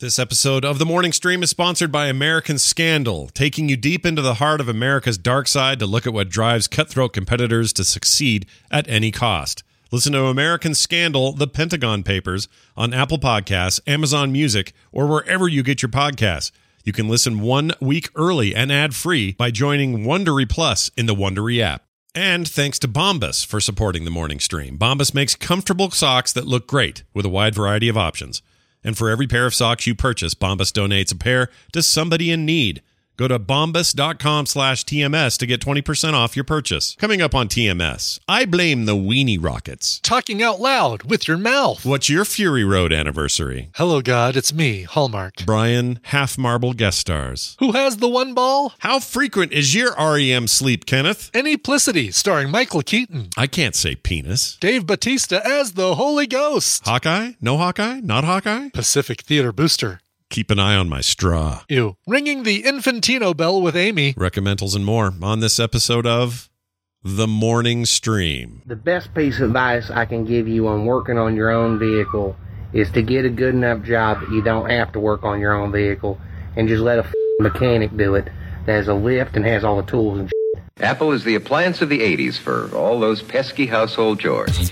This episode of the Morning Stream is sponsored by American Scandal, taking you deep into the heart of America's dark side to look at what drives cutthroat competitors to succeed at any cost. Listen to American Scandal, The Pentagon Papers on Apple Podcasts, Amazon Music, or wherever you get your podcasts. You can listen one week early and ad free by joining Wondery Plus in the Wondery app. And thanks to Bombas for supporting the morning stream. Bombas makes comfortable socks that look great with a wide variety of options. And for every pair of socks you purchase, Bombas donates a pair to somebody in need. Go to bombas.com slash TMS to get 20% off your purchase. Coming up on TMS, I blame the weenie rockets. Talking out loud with your mouth. What's your Fury Road anniversary? Hello, God, it's me, Hallmark. Brian Half Marble guest stars. Who has the one ball? How frequent is your REM sleep, Kenneth? Anyplicity, starring Michael Keaton. I can't say penis. Dave Batista as the Holy Ghost. Hawkeye? No Hawkeye? Not Hawkeye? Pacific Theater Booster. Keep an eye on my straw. Ew. Ringing the Infantino bell with Amy. Recommendals and more on this episode of The Morning Stream. The best piece of advice I can give you on working on your own vehicle is to get a good enough job that you don't have to work on your own vehicle and just let a f- mechanic do it that has a lift and has all the tools and shit. Apple is the appliance of the 80s for all those pesky household chores.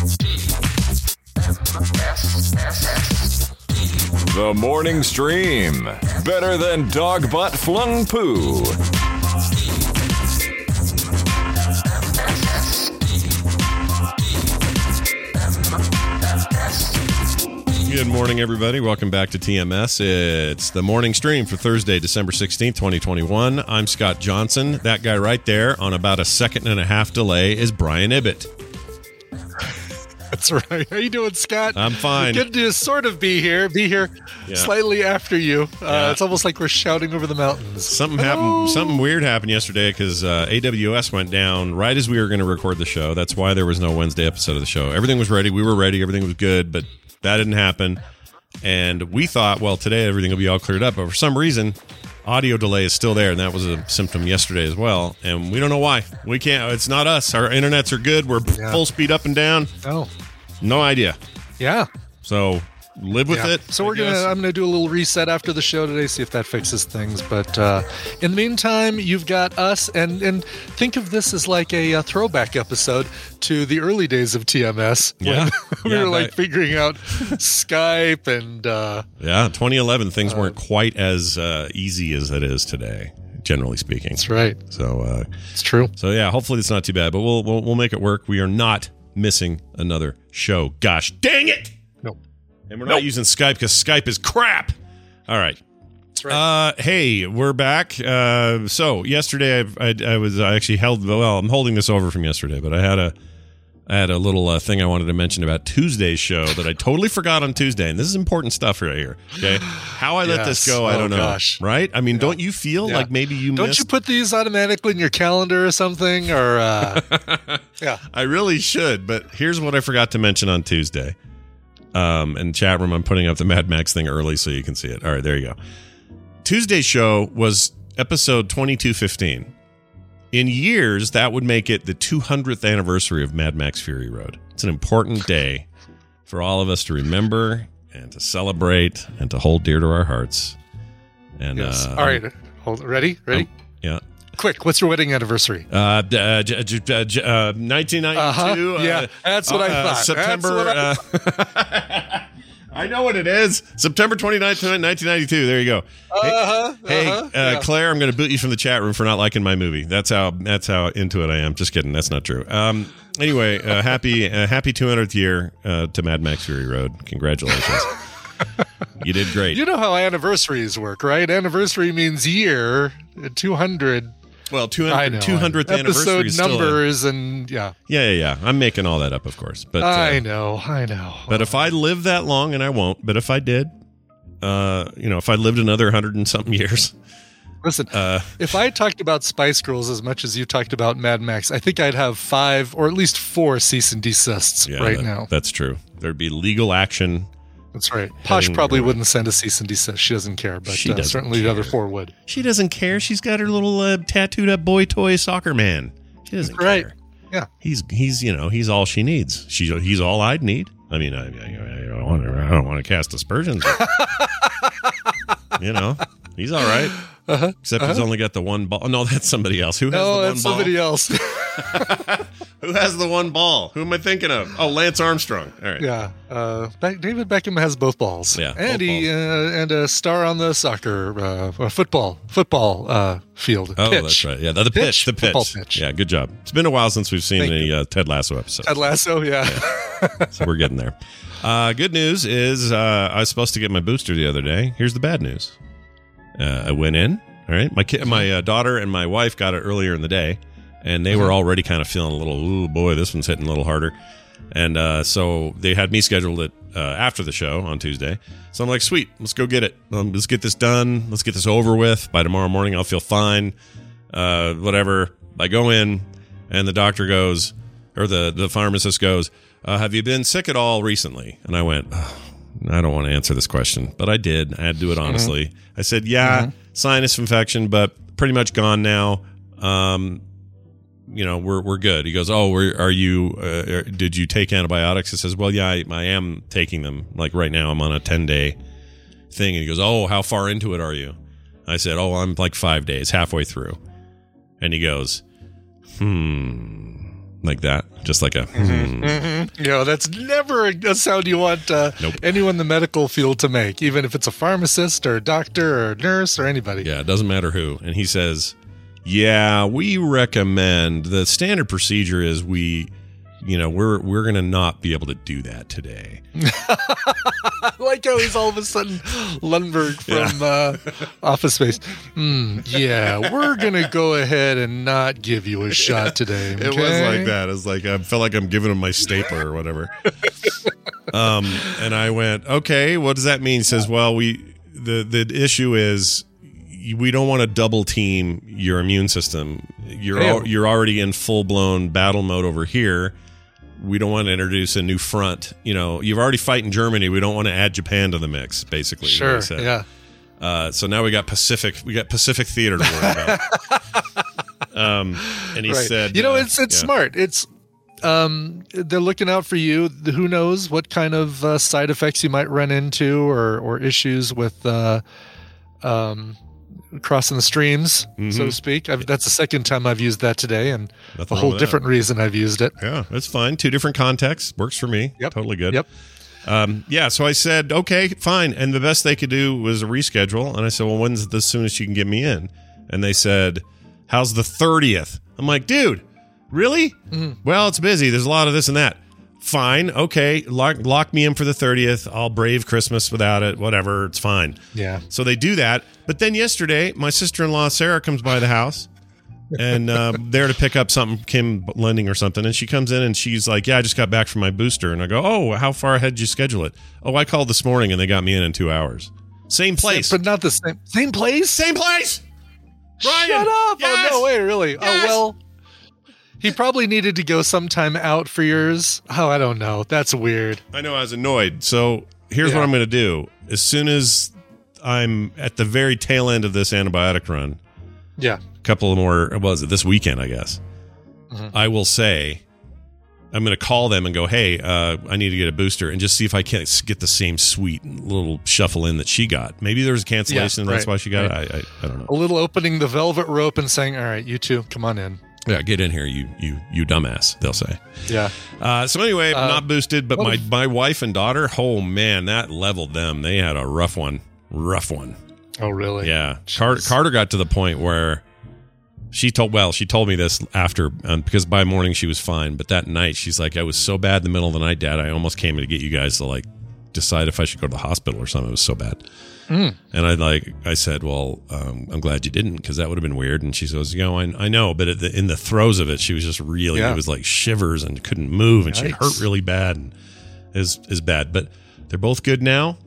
The morning stream. Better than dog butt flung poo. Good morning, everybody. Welcome back to TMS. It's the morning stream for Thursday, December 16th, 2021. I'm Scott Johnson. That guy right there on about a second and a half delay is Brian Ibbott. That's right. How you doing, Scott? I'm fine. Good to sort of be here. Be here Yeah. slightly after you. Uh, Yeah. It's almost like we're shouting over the mountains. Something happened. Something weird happened yesterday because uh, AWS went down right as we were going to record the show. That's why there was no Wednesday episode of the show. Everything was ready. We were ready. Everything was good, but that didn't happen. And we thought, well, today everything will be all cleared up. But for some reason, audio delay is still there, and that was a symptom yesterday as well. And we don't know why. We can't. It's not us. Our internets are good. We're Yeah. full speed up and down. Oh, No idea. yeah. So live with Yeah. it. So we're gonna. I'm gonna do a little reset after the show today, see if that fixes things. But uh, in the meantime, you've got us, and and think of this as like a, uh throwback episode to the early days of TMS. Yeah. we Yeah, were like figuring out Skype and uh, Yeah, 2011 things weren't quite as uh, easy as it is today, generally speaking. that's right. So, uh, It's true. so yeah, hopefully it's not too bad, but we'll, we'll we'll make it work. We are not missing another show. Gosh, dang it! Nope. And we're not using Skype because Skype is crap. All right. Right. Uh, hey, we're back. Uh, so yesterday I, I, I was I actually held well. I'm holding this over from yesterday, but I had a I had a little uh, thing I wanted to mention about Tuesday's show that I totally forgot on Tuesday, and this is important stuff right here. Okay, how I let this go, I Oh, don't know. gosh. Right? I mean, don't you feel Yeah. like maybe you Don't missed? you put these automatically in your calendar or something? Or uh, yeah, I really should, but here's what I forgot to mention on Tuesday. Um, in chat room, I'm putting up the Mad Max thing early so you can see it. All right, there you go. Tuesday's show was episode 2215. In years, that would make it the 200th anniversary of Mad Max Fury Road. It's an important day for all of us to remember and to celebrate and to hold dear to our hearts. And yes. uh, All right, hold. Ready? Ready? yeah. Quick. What's your wedding anniversary? Uh, uh, j- j- j- j- uh, 1992. Uh-huh. Yeah, uh, that's what I uh, thought. September. That's uh, I know what it is. September 29th, 1992. There you go. Hey, Uh-huh, hey, uh-huh, uh, yeah. Claire, I'm going to boot you from the chat room for not liking my movie. That's how. That's how into it I am. Just kidding. That's not true. Um. Anyway, uh, happy uh, happy 200th year uh, to Mad Max Fury Road. Congratulations. you did great. You know how anniversaries work, right? Anniversary means year. Two hundred. Well, 200, I know. 200th anniversary Episode is still a- numbers and yeah. yeah, yeah, yeah. I'm making all that up, of course. But uh, I know. I know. But if I live that long, and I won't, but if I did, uh, you know, if I lived another hundred and something years, Listen, uh, if I talked about Spice Girls as much as you talked about Mad Max, I think I'd have five or at least four cease and desists yeah, right that- now. that's true. There'd be legal action. That's right. Posh Heading- probably wouldn't send a cease and desist. She doesn't care, but She uh, doesn't certainly the other four would. She doesn't care. She's got her little uh, tattooed up boy toy soccer man. She doesn't Right. care. Yeah. he's he's you know he's all she needs. She he's all I'd need. I mean, I, I, I don't want to, I don't want to cast aspersions. but, you know, he's all right. Uh-huh. Except he's only got the one ball. No, that's somebody else. Who has No, the one that's ball? somebody else. Who has the one ball? Who am I thinking of? Oh, Lance Armstrong. All right. yeah. Uh, David Beckham has both balls. Yeah, and he uh, and a star on the soccer uh, football football uh, field. Oh, pitch. that's right. Yeah, the, the pitch, Pitch, the pitch. pitch. Yeah, good job. It's been a while since we've seen Thank a uh, Ted Lasso episode, Ted Lasso. Yeah. so we're getting there. Uh, good news is uh, I was supposed to get my booster the other day. Here's the bad news. Uh, I went in. All right, my kid, my uh, daughter and my wife got it earlier in the day, and they were already kind of feeling a little. Ooh, boy, this one's hitting a little harder. And uh, so they had me scheduled it uh, after the show on Tuesday. So I'm like, sweet, let's go get it. Um, let's get this done. Let's get this over with. By tomorrow morning, I'll feel fine. Uh, whatever. I go in, and the doctor goes, or the the pharmacist goes, uh, "Have you been sick at all recently?" And I went, "Oh, I don't want to answer this question, but I did. I had to do it honestly. I said, "Yeah, sinus infection, but pretty much gone now." Um, you know, we're we're good. He goes, "Oh, we're, are you? Uh, did you take antibiotics?" I says, "Well, yeah, I, I am taking them. Like right now, I'm on a ten day thing." And he goes, "Oh, how far into it are you?" I said, "Oh, I'm like five days, halfway through." And he goes, "Hmm." Like that, just like a hmm. You know, that's never a sound you want uh, Nope. anyone in the medical field to make, even if it's a pharmacist or a doctor or a nurse or anybody. Yeah, it doesn't matter who. And he says, "Yeah, we recommend the standard procedure is we, you know, we're we're gonna not be able to do that today." Like how he's all of a sudden Lumbergh from uh, Office Space. Hmm, yeah, we're gonna go ahead and not give you a shot today. It was like that. It's like I felt like I'm giving him my stapler or whatever. um, and I went, "Okay, what does that mean?" He says, "Well, we the the issue is." We don't want to double team your immune system. You're al- you're already in full blown battle mode over here. We don't want to introduce a new front. You know, you've already fighting Germany. We don't want to add Japan to the mix. Basically, Sure. said. Yeah. Uh, so now we got Pacific. We got Pacific Theater to worry about. um, and he right. said, you know, uh, it's it's yeah. smart. It's um, they're looking out for you. Who knows what kind of uh, side effects you might run into, or or issues with uh, um, crossing the streams, so to speak. I've, that's the second time I've used that today, and Mm-hmm. Nothing a whole that. different reason I've used it. Yeah, that's fine. Two different contexts works for me. Yep. totally good. Yep. Um, yeah, so I said, okay, fine. And the best they could do was a reschedule. And I said, well, when's the soonest you can get me in? And they said, how's the 30th? I'm like, dude, really? Well, it's busy. There's a lot of this and that. Fine. Okay. Lock, lock me in for the 30th. I'll brave Christmas without it. Whatever. It's fine. Yeah. So they do that. But then yesterday, my sister in law, Sarah, comes by the house and um, there to pick up something, Kim lending or something. And she comes in and she's like, Yeah, I just got back from my booster. And I go, Oh, how far ahead did you schedule it? Oh, I called this morning and they got me in in two hours. Same place. but not the same same place. Same place. Ryan, Shut up! yes! Oh no way, really? Yes! Oh well. He probably needed to go sometime out for yours. Oh, I don't know. That's weird. I know I was annoyed. So here's Yeah. what I'm going to do. As soon as I'm at the very tail end of this antibiotic run, Yeah. a couple more what was it this weekend i guess Mhm. i will say i'm going to call them and go hey uh, i need to get a booster and just see if i can't get the same sweet little shuffle in that she got maybe there was a cancellation and that's why she got right. it I, I, I don't know A little opening the velvet rope and saying, "All right, you two, come on in." Yeah get in here you you you dumbass they'll say Yeah. uh, so anyway Uh, not boosted but my my wife and daughter oh man that leveled them they had a rough one rough one Oh, really? Yeah, Carter, Carter got to the point where she told. Well, she told me this after um, because by morning she was fine, but that night she's like, "I was so bad in the middle of the night, Dad. I almost came to get you guys to like decide if I should go to the hospital or something. It was so bad." Mm. And I like I said, "Well, um, I'm glad you didn't because that would have been weird." And she says, "You know, I, I know, but at the, in the throes of it, she was just really Yeah. it was like shivers and couldn't move, and she hurt really bad and is is bad. But they're both good now,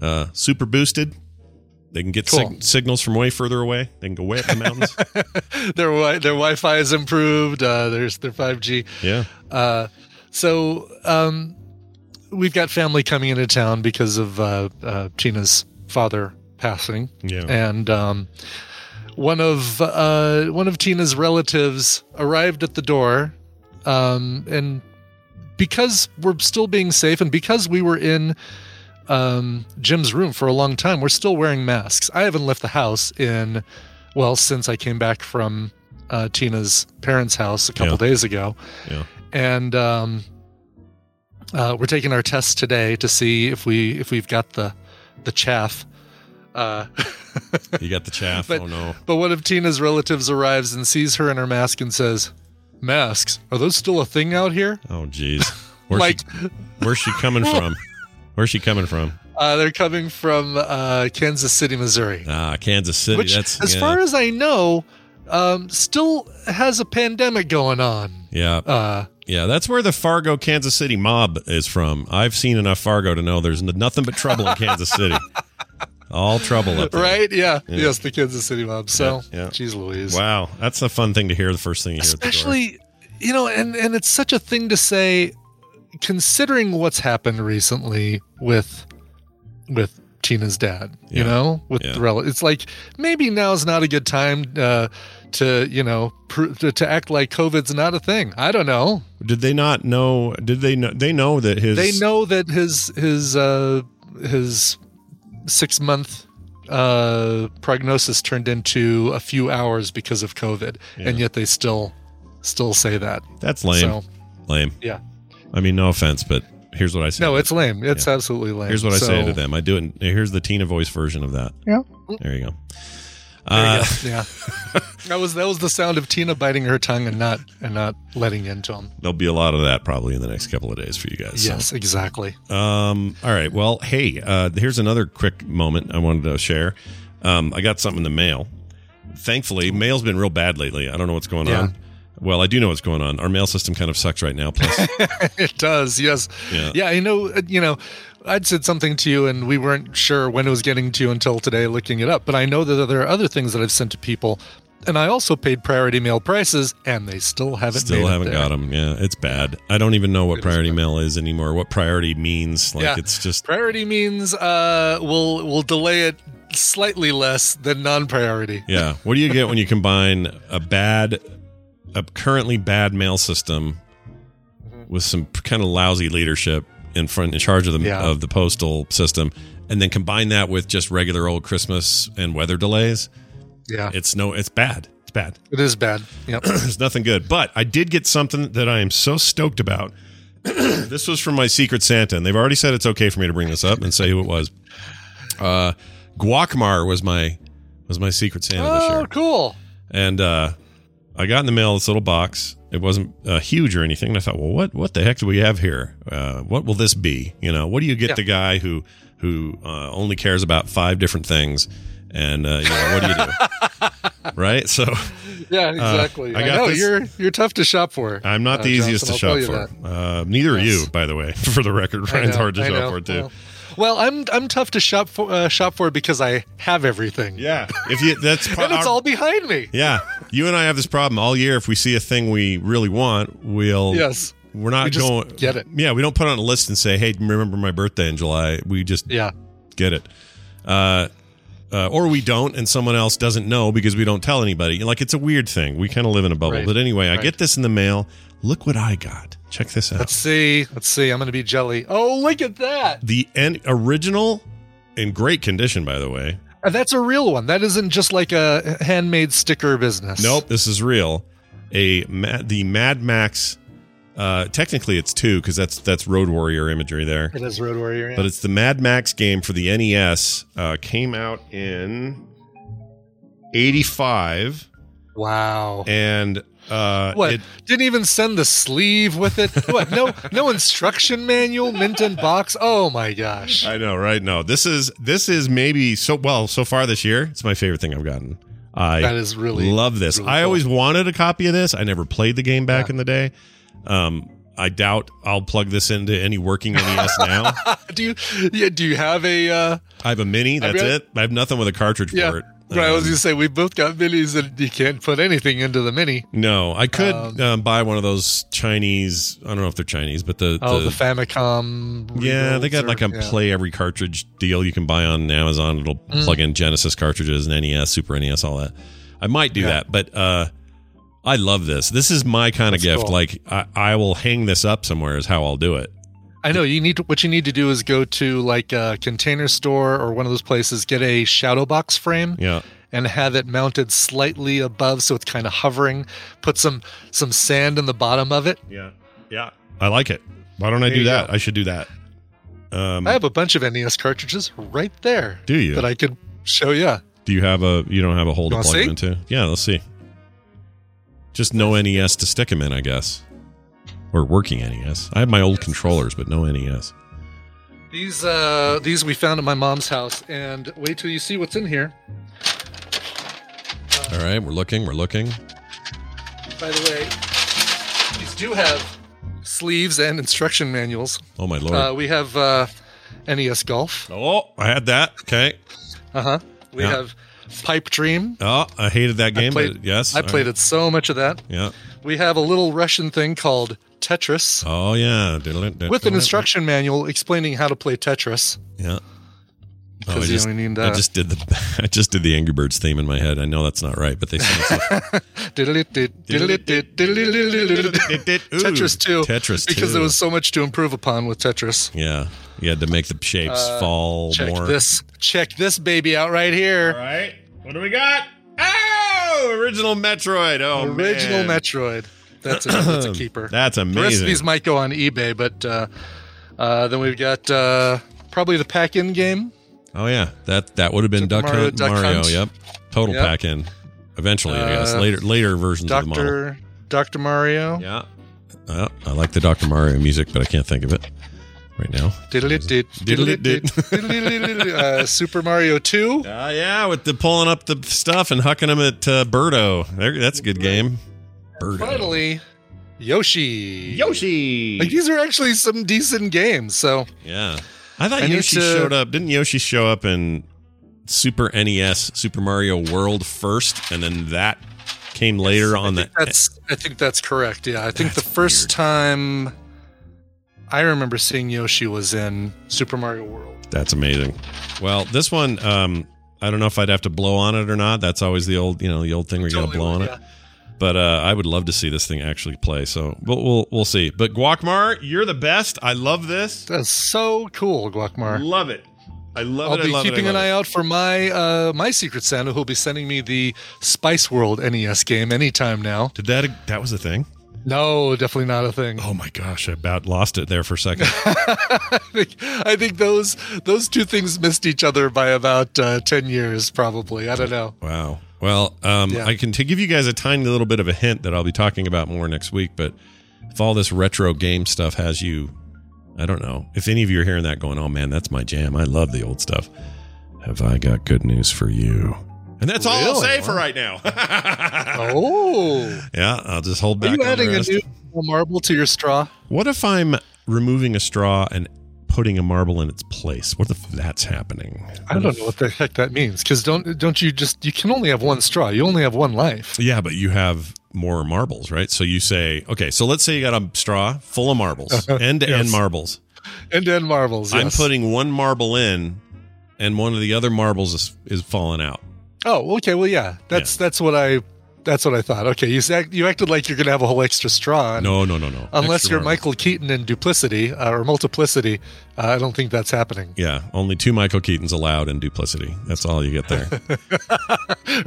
uh, super boosted." They can get Cool. sig- signals from way further away. They can go way up the mountains. their wi- their Wi-Fi is improved. Uh, there's their 5G. yeah. Uh, so um, we've got family coming into town because of uh, uh, Tina's father passing, Yeah. and um, one of uh, one of Tina's relatives arrived at the door um, and because we're still being safe, and because we were in um, Jim's room for a long time, we're still wearing masks. I haven't left the house in well since I came back from uh, Tina's parents' house a couple Yeah. days ago, Yeah. and um, uh, we're taking our test today to see if we if we've got the the chaff. Uh, You got the chaff. But- oh no. but what if Tina's relatives arrives and sees her in her mask and says, "Masks are those still a thing out here?" Oh jeez. Where's like she, where's she coming from? Where's she coming from? uh, they're coming from uh, Kansas City, Missouri, Ah, Kansas City. which, That's as yeah. far as I know, um, still has a pandemic going on. yeah. Uh, Yeah, that's where the Fargo, Kansas City mob is from. I've seen enough Fargo to know there's nothing but trouble in Kansas City. All trouble up there. right? Yeah. Yeah. Yes, the Kansas City mob. So, Yeah, yeah. geez, Louise. Wow, that's a fun thing to hear. The first thing you hear, at the door. especially you know and and it's such a thing to say considering what's happened recently with with Tina's dad you Yeah. know with Yeah. the rel- it's like maybe now's not a good time uh to you know pr- to, to act like covid's not a thing i don't know Did they not know? Did they know? They know that his. they know that his his uh his 6 month uh prognosis turned into a few hours because of covid and yet they still still say that That's lame. so lame. yeah I mean, no offense, but here's what I say. No, it's lame. It's absolutely lame. Here's what I say to them. I do it. Here's the Tina voice version of that. Yeah. There you go. There you Uh, go. Yeah. that was that was the sound of Tina biting her tongue and not and not letting into him. there'll be a lot of that probably in the next couple of days for you guys. so. Yes, exactly. Um, all right. Well, hey, uh, here's another quick moment I wanted to share. Um, I got something in the mail. Thankfully, mail's been real bad lately. I don't know what's going Yeah. on. Well, I do know what's going on. Our mail system kind of sucks right now. Plus, it does. Yes. Yeah. Yeah. I know. uh, You know, I'd said something to you, and we weren't sure when it was getting to you until today, looking it up. But I know that there are other things that I've sent to people, and I also paid priority mail prices, and they still haven't. still haven't got them. Yeah, it's bad. I don't even know what It is priority bad. mail is anymore. What priority means? Like Yeah. it's just Priority means uh, we'll we'll delay it slightly less than non-priority. yeah. What do you get when you combine a bad, a currently bad mail system with some kind of lousy leadership in front in charge of the Yeah. of the postal system, and then combine that with just regular old Christmas and weather delays? Yeah, It's no, it's bad. It's bad. it is bad. Yep. There's nothing good. But I did get something that I am so stoked about. this was from my Secret Santa, and they've already said it's okay for me to bring this up and say who it was. Uh, Guacamar was my was my Secret Santa this oh, year, cool. and uh, I got in the mail this little box. It wasn't uh, huge or anything, and I thought, well, what what the heck do we have here? Uh, what will this be? You know, what do you get Yeah. the guy who who uh, only cares about five different things? And uh, you know, what do you do? right? So Yeah, exactly. I I, got know this- you're you're tough to shop for. I'm not uh, the easiest Johnson, to I'll shop for. Uh, neither are you, by the way. For the record, Ryan's hard to I shop know. for too. Well, well, I'm I'm tough to shop for uh, shop for because I have everything. Yeah, if you that's pro- and it's our- all behind me. yeah. You and I have this problem all year. If we see a thing we really want, we'll Yes. We're not We just going get it. Yeah, we don't put on a list and say, "Hey, remember my birthday in July." We just Yeah. get it. Uh, uh, or we don't, and someone else doesn't know because we don't tell anybody. Like it's a weird thing. We kind of live in a bubble. Right. But anyway, I get this in the mail. Look what I got. Check this out. Let's see. Let's see. I'm going to be jelly. Oh, look at that. the en- original, in great condition, by the way. Uh, That's a real one. That isn't just like a handmade sticker business. Nope, this is real. A the Mad Max. Uh, technically, it's two because that's that's Road Warrior imagery there. It is Road Warrior. Yeah. But it's the Mad Max game for the NES. Uh, came out in '85, wow. and uh, What? it- Didn't even send the sleeve with it. What? No, no instruction manual, mint in box. Oh my gosh. I know, right? No, this is this is maybe so well so far this year. It's my favorite thing I've gotten. I That is really love this. really I cool. always wanted a copy of this. I never played the game back Yeah. in the day. Um, I doubt I'll plug this into any working NES now. do you? Yeah. Do you have a? Uh, I have a mini. That's mean, it. I have nothing with a cartridge yeah. for it. Right. I was Um, going to say we both got minis, and you can't put anything into the mini. no, I could Um, um, buy one of those Chinese. I don't know if they're Chinese, but the, Oh, the, the, Famicom. yeah, they got rebuilds like a yeah. play every cartridge deal you can buy on Amazon. It'll Mm. plug in Genesis cartridges and NES, Super NES, all that. I might do Yeah. that, but uh, I love this. This is my kind of gift. cool. Like I, I will hang this up somewhere. Is how I'll do it. I know you need to, what you need to do is go to like a container store or one of those places, get a shadow box frame, Yeah. and have it mounted slightly above, so it's kind of hovering. Put some some sand in the bottom of it. Yeah. Yeah. I like it. Why don't I There do that? go. I should do that. Um, I have a bunch of NES cartridges right there do you? that I could show you. do you have a? You don't have a hole to You plug them into? Yeah. Let's see. Just no NES to stick them in, I guess, or working NES. I have my old controllers, but no NES. These uh these we found at my mom's house, and wait till you see what's in here. All right, we're looking. We're looking. By the way, these do have sleeves and instruction manuals. Oh my lord! Uh, we have uh, NES Golf. oh, I had that. Okay. Uh huh. We Yeah. have Pipe Dream. Oh, I hated that game, played- but yes, I played it so much of that. Yeah. We have a little Russian thing called Tetris Oh yeah. with an instruction manual explaining how to play Tetris. Yeah. Oh, I Because you just, only need I uh, just did the I just did the Angry Birds theme in my head. I know that's not right, but they sound so Tetris 2. Tetris Because there was so much to improve upon with Tetris. Yeah. You had to make the shapes fall Uh, Check more. this. Check this baby out right here. right. What do we got? Oh, original Metroid. Oh, Original man. Metroid. That's a, that's a keeper. That's amazing. The rest of these might go on eBay, but uh, uh, then we've got uh, probably the pack-in game. oh yeah, that that would have been Duck Mario Hunt Duck Mario. Hunt. Yep. Total Yep. pack in. Eventually, I guess Uh, later later versions of the model. Doctor Doctor Mario. Yeah. Uh, I like the Dr. Mario music, but I can't think of it right now. Uh, Super Mario 2. Uh, yeah, with the pulling up the stuff and hucking them at uh, Birdo. There, that's a good game. Birdo. Finally, Yoshi. Yoshi. Like these are actually some decent games. So Yeah. I thought I Yoshi to- showed up. Didn't Yoshi show up in Super NES, Super Mario World first, and then that came later on the. that's I think that's correct. Yeah, I think the first weird. time I remember seeing Yoshi was in Super Mario World. That's amazing. Well, this one, um, I don't know if I'd have to blow on it or not. That's always the old, you know, the old thing where you got to Totally blow on would, it. But uh, I would love to see this thing actually play. So we'll we'll, we'll see. But Guacmar, you're the best. I love this. That's so cool, Guacmar. Love it. I love it. I'll it. be I love keeping an eye out for my uh, my Secret Santa, who'll be sending me the Spice World NES game anytime now. Did that? That was a thing. No, definitely not a thing. Oh my gosh! I about lost it there for a second. I think I think those those two things missed each other by about uh, ten years, probably. I don't know. Wow. Well, um, Yeah. I can to give you guys a tiny little bit of a hint that I'll be talking about more next week. But if all this retro game stuff has you, I don't know if any of you are hearing that going, "Oh man, that's my jam. I love the old stuff." Have I got good news for you? And that's all I'll say for right now. Oh, yeah, I'll just hold back. are you adding a new marble to your straw? What if I'm removing a straw and putting a marble in its place? What if that's happening? I don't know what the heck that means. Because don't don't you just you can only have one straw. You only have one life. Yeah, but you have more marbles, right? So you say, okay, so let's say you got a straw full of marbles, end to end Yes. marbles. And then marbles. I'm putting one marble in, and one of the other marbles is, is falling out. Oh, okay. Well, yeah. That's that's what I that's what I thought. Okay, you said you acted like you're gonna have a whole extra straw. No, no, no, no. Unless Extra you're. Michael Keaton in Duplicity uh, or Multiplicity, uh, I don't think that's happening. Yeah, only two Michael Keatons allowed in duplicity. That's all you get there.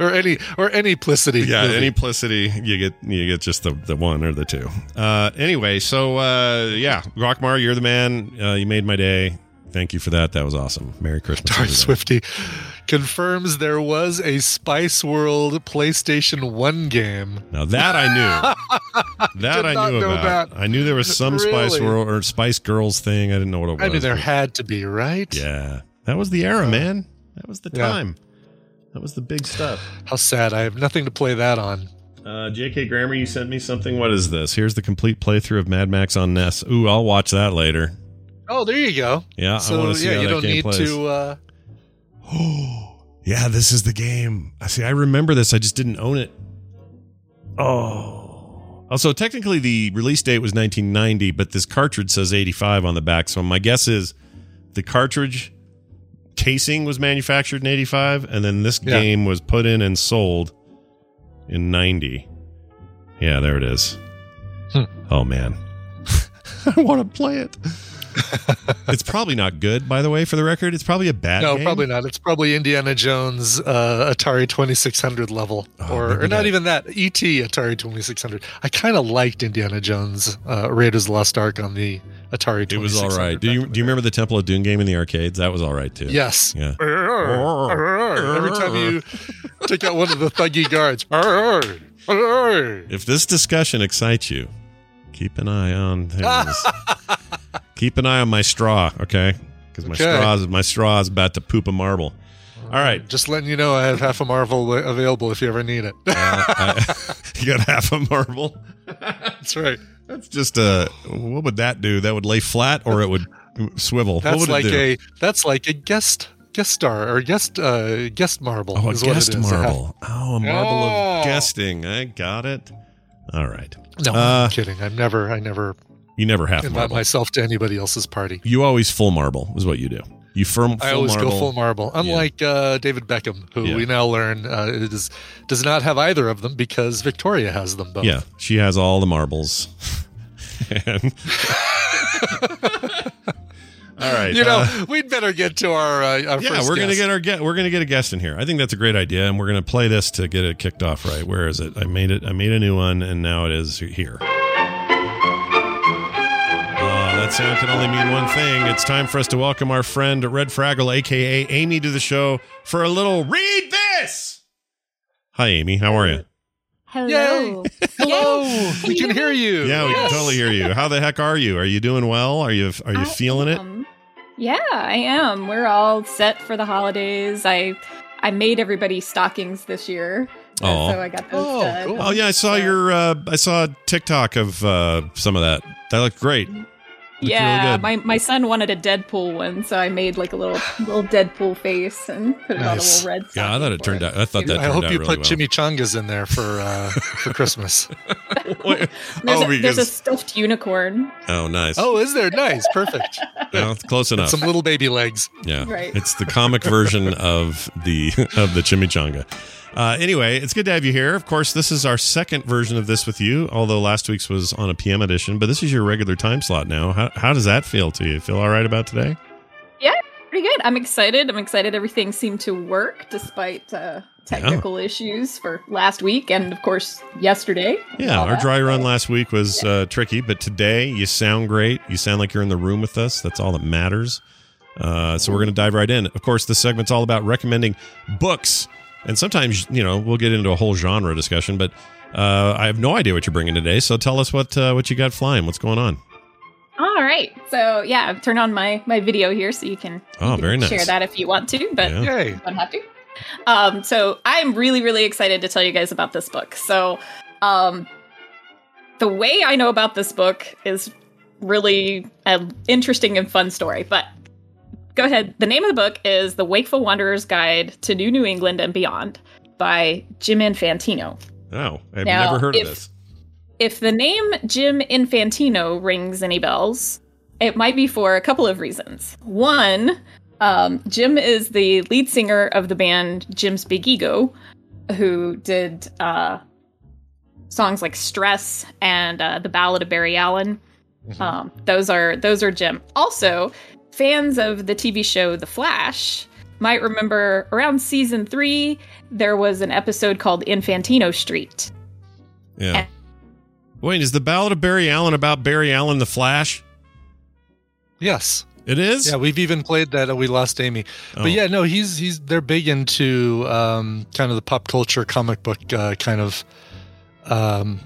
or any or any plicity. yeah, movie. any plicity, you get you get just the, the one or the two. Uh, anyway, so uh, yeah, Rockmar, you're the man. Uh, you made my day. Thank you for that. That was awesome. Merry Christmas. Everybody. Swifty confirms there was a Spice World PlayStation One game. Now that I knew, that I knew about. that. I knew there was some Spice World or Spice Girls thing. I didn't know what it was. I mean, there but- had to be, right? yeah, that was the era, man. That was the Yeah. time. That was the big stuff. How sad. I have nothing to play that on. Uh, J.K. Grammar, you sent me something. What is this? Here's the complete playthrough of Mad Max on NES. Ooh, I'll watch that later. Oh, there you go. Yeah, I want to see yeah, how you that don't game need plays. to. Uh, Oh, yeah, this is the game. I see. I remember this. I just didn't own it. Oh. Also, technically, the release date was 1990, but this cartridge says 85 on the back. So my guess is the cartridge casing was manufactured in 85, and then this Yeah. game was put in and sold in 90. Yeah, there it is. Hmm. Oh man, I want to play it. it's probably not good, by the way. For the record, it's probably a bad. No, game. probably not. It's probably Indiana Jones uh, Atari 2600 level, Oh, or, or not that- even that. ET Atari 2600. I kind of liked Indiana Jones uh, Raiders of the Lost Ark on the Atari 2600. It was all right. Do you do you remember the Temple of Doom game in the arcades? That was all right too. Yes. Yeah. Every time you take out one of the thuggy guards. If this discussion excites you, keep an eye on things. Keep an eye on my straw, okay? Because my Okay. straw is my straw is about to poop a marble. All right. Just letting you know, I have half a marble available if you ever need it. Uh, I- you got half a marble. That's right. That's just a. What would that do? That would lay flat, or it would swivel. what That's would like it do? a that's like a guest guest star or guest uh guest marble. oh, a is what it guest. Marble. Oh, a marble Oh. of guesting. I got it. All right. No, Uh, I'm kidding. I'm never I never You never half invite marble. myself to anybody else's party. You always full marble is what you do. You firm. Full I always marble. go full marble. Unlike uh, David Beckham, who Yeah. we now learn uh, is does not have either of them because Victoria has them both. Yeah, she has all the marbles. And- all right. You know, uh, we'd better get to our, uh, our yeah, first we're gonna guest. get our get we're gonna get a guest in here. I think that's a great idea, and we're gonna play this to get it kicked off right. Where is it? I made it. I made a new one, and now it is here. That sound can only mean one thing. It's time for us to welcome our friend Red Fraggle, aka Amy, to the show for a little read this. Hi, Amy. How are you? Hello. Hello, we can hear you. Yeah, we can totally hear you. How the heck are you? Are you doing well? Are you are you I feeling it? Yeah, I am. We're all set for the holidays. I I made everybody stockings this year. Aw. So I got those Oh, cool. Oh yeah, I saw So- your uh, I saw a TikTok of uh, some of that. That looked great. Looked really Yeah, good. my, my son wanted a Deadpool one, so I made like a little little Deadpool face and put it on a little red. Yeah, I thought it turned him. out. I thought that I turned hope out you really put well. chimichangas in there for uh, for Christmas. There's, oh, a, there's a stuffed unicorn. oh, nice. Oh, is there? Nice, perfect. well, it's close enough. Some little baby legs. Yeah, Right. It's the comic version of the of the chimichanga. Uh, anyway, it's good to have you here. Of course, this is our second version of this with you, although last week's was on a PM edition. But this is your regular time slot now. How, how does that feel to you? Feel all right about today? Yeah, pretty good. I'm excited. I'm excited. Everything seemed to work despite uh, technical issues for last week and, of course, yesterday. Yeah, our that. dry run last week was uh, tricky, but today you sound great. You sound like you're in the room with us. That's all that matters. Uh, so we're going to dive right in. Of course, this segment's all about recommending books, and sometimes you know we'll get into a whole genre discussion. But uh, I have no idea what you're bringing today. So tell us what uh, what you got flying. What's going on? All right. So yeah, I've turned on my my video here, so you can, you Oh, can very nice. share that if you want to, but Yeah. Yay. you don't have to. Um, so I'm really really excited to tell you guys about this book. So, um, the way I know about this book is really an interesting and fun story. But go ahead. The name of the book is The Wakeful Wanderer's Guide to New New England and Beyond by Jim Infantino. Oh, I've Now, never heard if- of this. If the name Jim Infantino rings any bells, it might be for a couple of reasons. One, um, Jim is the lead singer of the band Jim's Big Ego, who did uh, songs like "Stress" and uh, "The Ballad of Barry Allen." Um, those are those are Jim. Also, fans of the TV show The Flash might remember around season three there was an episode called Infantino Street. Yeah. Wait, is the Ballad of Barry Allen about Barry Allen the Flash? Yes. It is. Yeah, we've even played that. and we lost Amy, Oh. but yeah, no, he's he's they're big into um, kind of the pop culture, comic book uh, kind of um,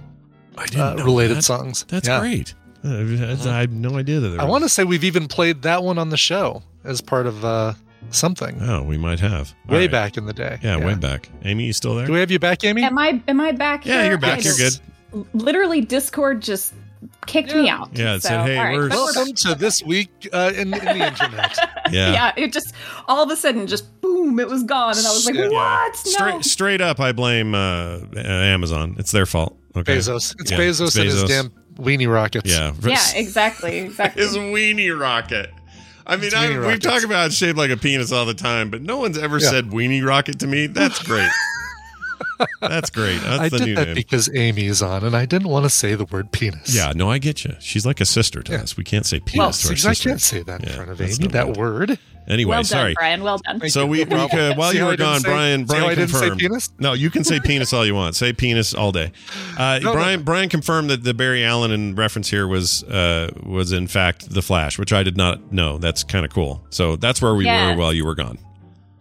I didn't uh, know related that. songs. That's Yeah. great. I had no idea that. There I was- want to say we've even played that one on the show as part of uh, something Oh, we might have All way right. back in the day. Yeah, way back. Amy, you still there? Do we have you back, Amy? Am I am I back? Yeah, here? you're back. I You're good. Literally, Discord just kicked me out. Yeah, it So, said, "Hey, all right, we're- but Welcome to this week uh, in, in the internet. Yeah. yeah, it just all of a sudden just boom, it was gone, and I was like, Yeah. "What? Straight No!" straight up, I blame uh, Amazon. It's their fault. Okay. Bezos. It's Yeah, Bezos, it's and his Bezos. damn weenie rockets. Yeah. Yeah, exactly, exactly. His weenie rocket. I mean, I, we rockets. talk about it's shaped like a penis all the time, but no one's ever Yeah. said weenie rocket to me. That's great. That's great. That's I the did new that name. because Amy is on, and I didn't want to say the word penis. yeah, no, I get you. She's like a sister to Yeah. us. We can't say penis Well, to our because I sister. can't say that in Yeah, front of that's Amy. not That good. word. Anyway, well done, sorry. Brian. Well done. So we, we could, while See you how I were didn't gone, say- Brian, see how Brian I didn't say confirmed. penis? No, you can say penis all you want. Say penis all day. Uh, No, no. Brian Brian confirmed that the Barry Allen in reference here was uh, was in fact the Flash, which I did not know. That's kind of cool. So that's where we Yeah. were while you were gone.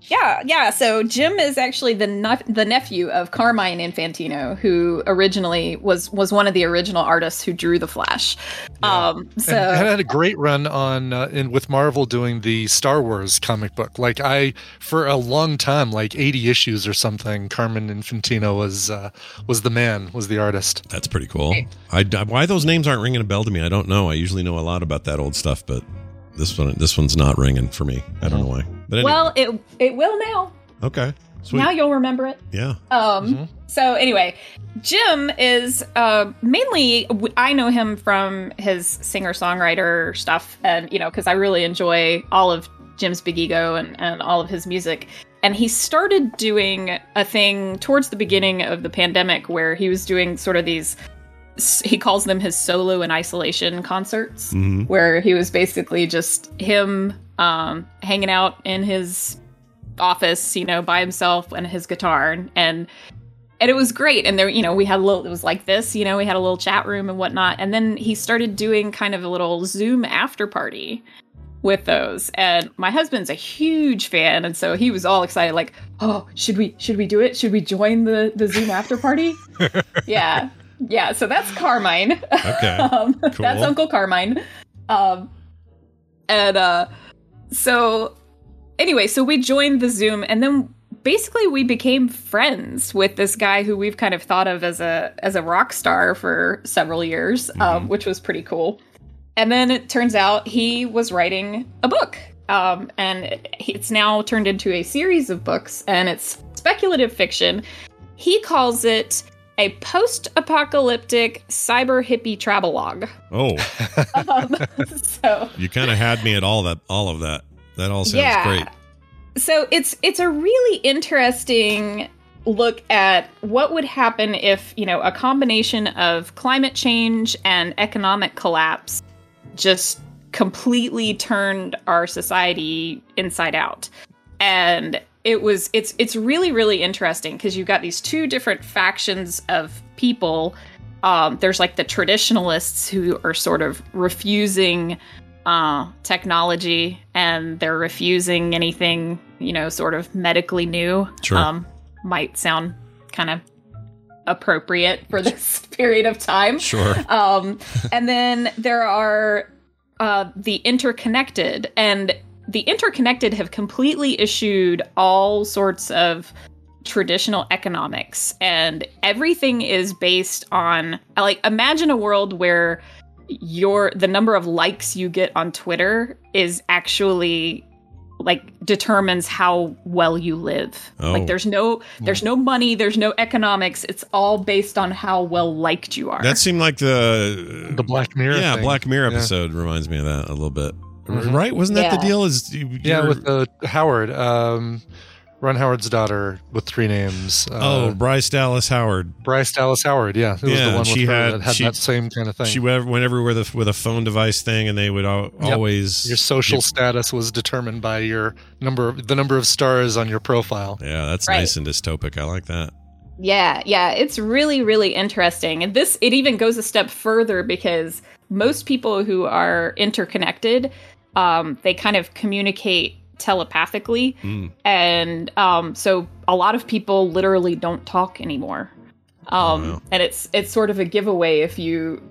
Yeah, yeah. So Jim is actually the nep- the nephew of Carmine Infantino, who originally was was one of the original artists who drew the Flash. Um, so and, and had a great run on uh, in with Marvel doing the Star Wars comic book. Like I, for a long time, like eighty issues or something, Carmine Infantino was uh, was the man, was the artist. That's pretty cool. I, I- why those names aren't ringing a bell to me, I don't know. I usually know a lot about that old stuff, but this one this one's not ringing for me. I don't know why. But anyway, well, it it will now. okay, sweet. Now you'll remember it. yeah, Um, So anyway, Jim is uh, mainly I know him from his singer songwriter stuff, and you know because I really enjoy all of Jim's Big Ego and, and all of his music. And he started doing a thing towards the beginning of the pandemic where he was doing sort of these. He calls them his solo and isolation concerts, Mhm. where he was basically just him um, hanging out in his office, you know, by himself and his guitar, and and it was great. And there, you know, we had a little. It was like this, you know, we had a little chat room and whatnot. And then he started doing kind of a little Zoom after party with those. And my husband's a huge fan, and so he was all excited, like, "Oh, should we should we do it? Should we join the the Zoom after party?" yeah, yeah. So that's Carmine. Okay. um, Cool. That's Uncle Carmine. Um, and uh, so anyway, so we joined the Zoom, and then basically we became friends with this guy who we've kind of thought of as a as a rock star for several years, um, which was pretty cool. And then it turns out he was writing a book, um, and it's now turned into a series of books, and it's speculative fiction. He calls it a post-apocalyptic cyber hippie travelogue. oh, Um, so you kind of had me at all that all of that. That all sounds Yeah. great. so it's it's a really interesting look at what would happen if you know a combination of climate change and economic collapse just completely turned our society inside out and it was it's it's really really interesting because you've got these two different factions of people um, there's like the traditionalists who are sort of refusing uh, technology and they're refusing anything you know sort of medically new Sure. um, might sound kind of appropriate for this period of time Sure. um, and then there are uh, the interconnected, and the interconnected have completely issued all sorts of traditional economics, and everything is based on like imagine a world where your the number of likes you get on Twitter is actually like determines how well you live. Oh. Like there's no there's no money, there's no economics. It's all based on how well liked you are. That seemed like the The Black Mirror. yeah thing. Black Mirror Yeah. episode reminds me of that a little bit. Mhm. Right? Wasn't that the deal? Is you, Yeah, with uh, Howard, um, Ron Howard's daughter with three names. Uh, oh Bryce Dallas Howard. Bryce Dallas Howard. Yeah, it was Yeah, the one she her had- that had she- that same kind of thing. She went, went everywhere with a, with a phone device thing, and they would al- Yep. always your social status was determined by your number, the number of stars on your profile. Yeah, that's Right. nice and dystopic. I like that. Yeah, yeah, it's really, really interesting. And this, it even goes a step further because most people who are interconnected, um, they kind of communicate telepathically. Mm. And um, so a lot of people literally don't talk anymore. Um. And it's it's sort of a giveaway if you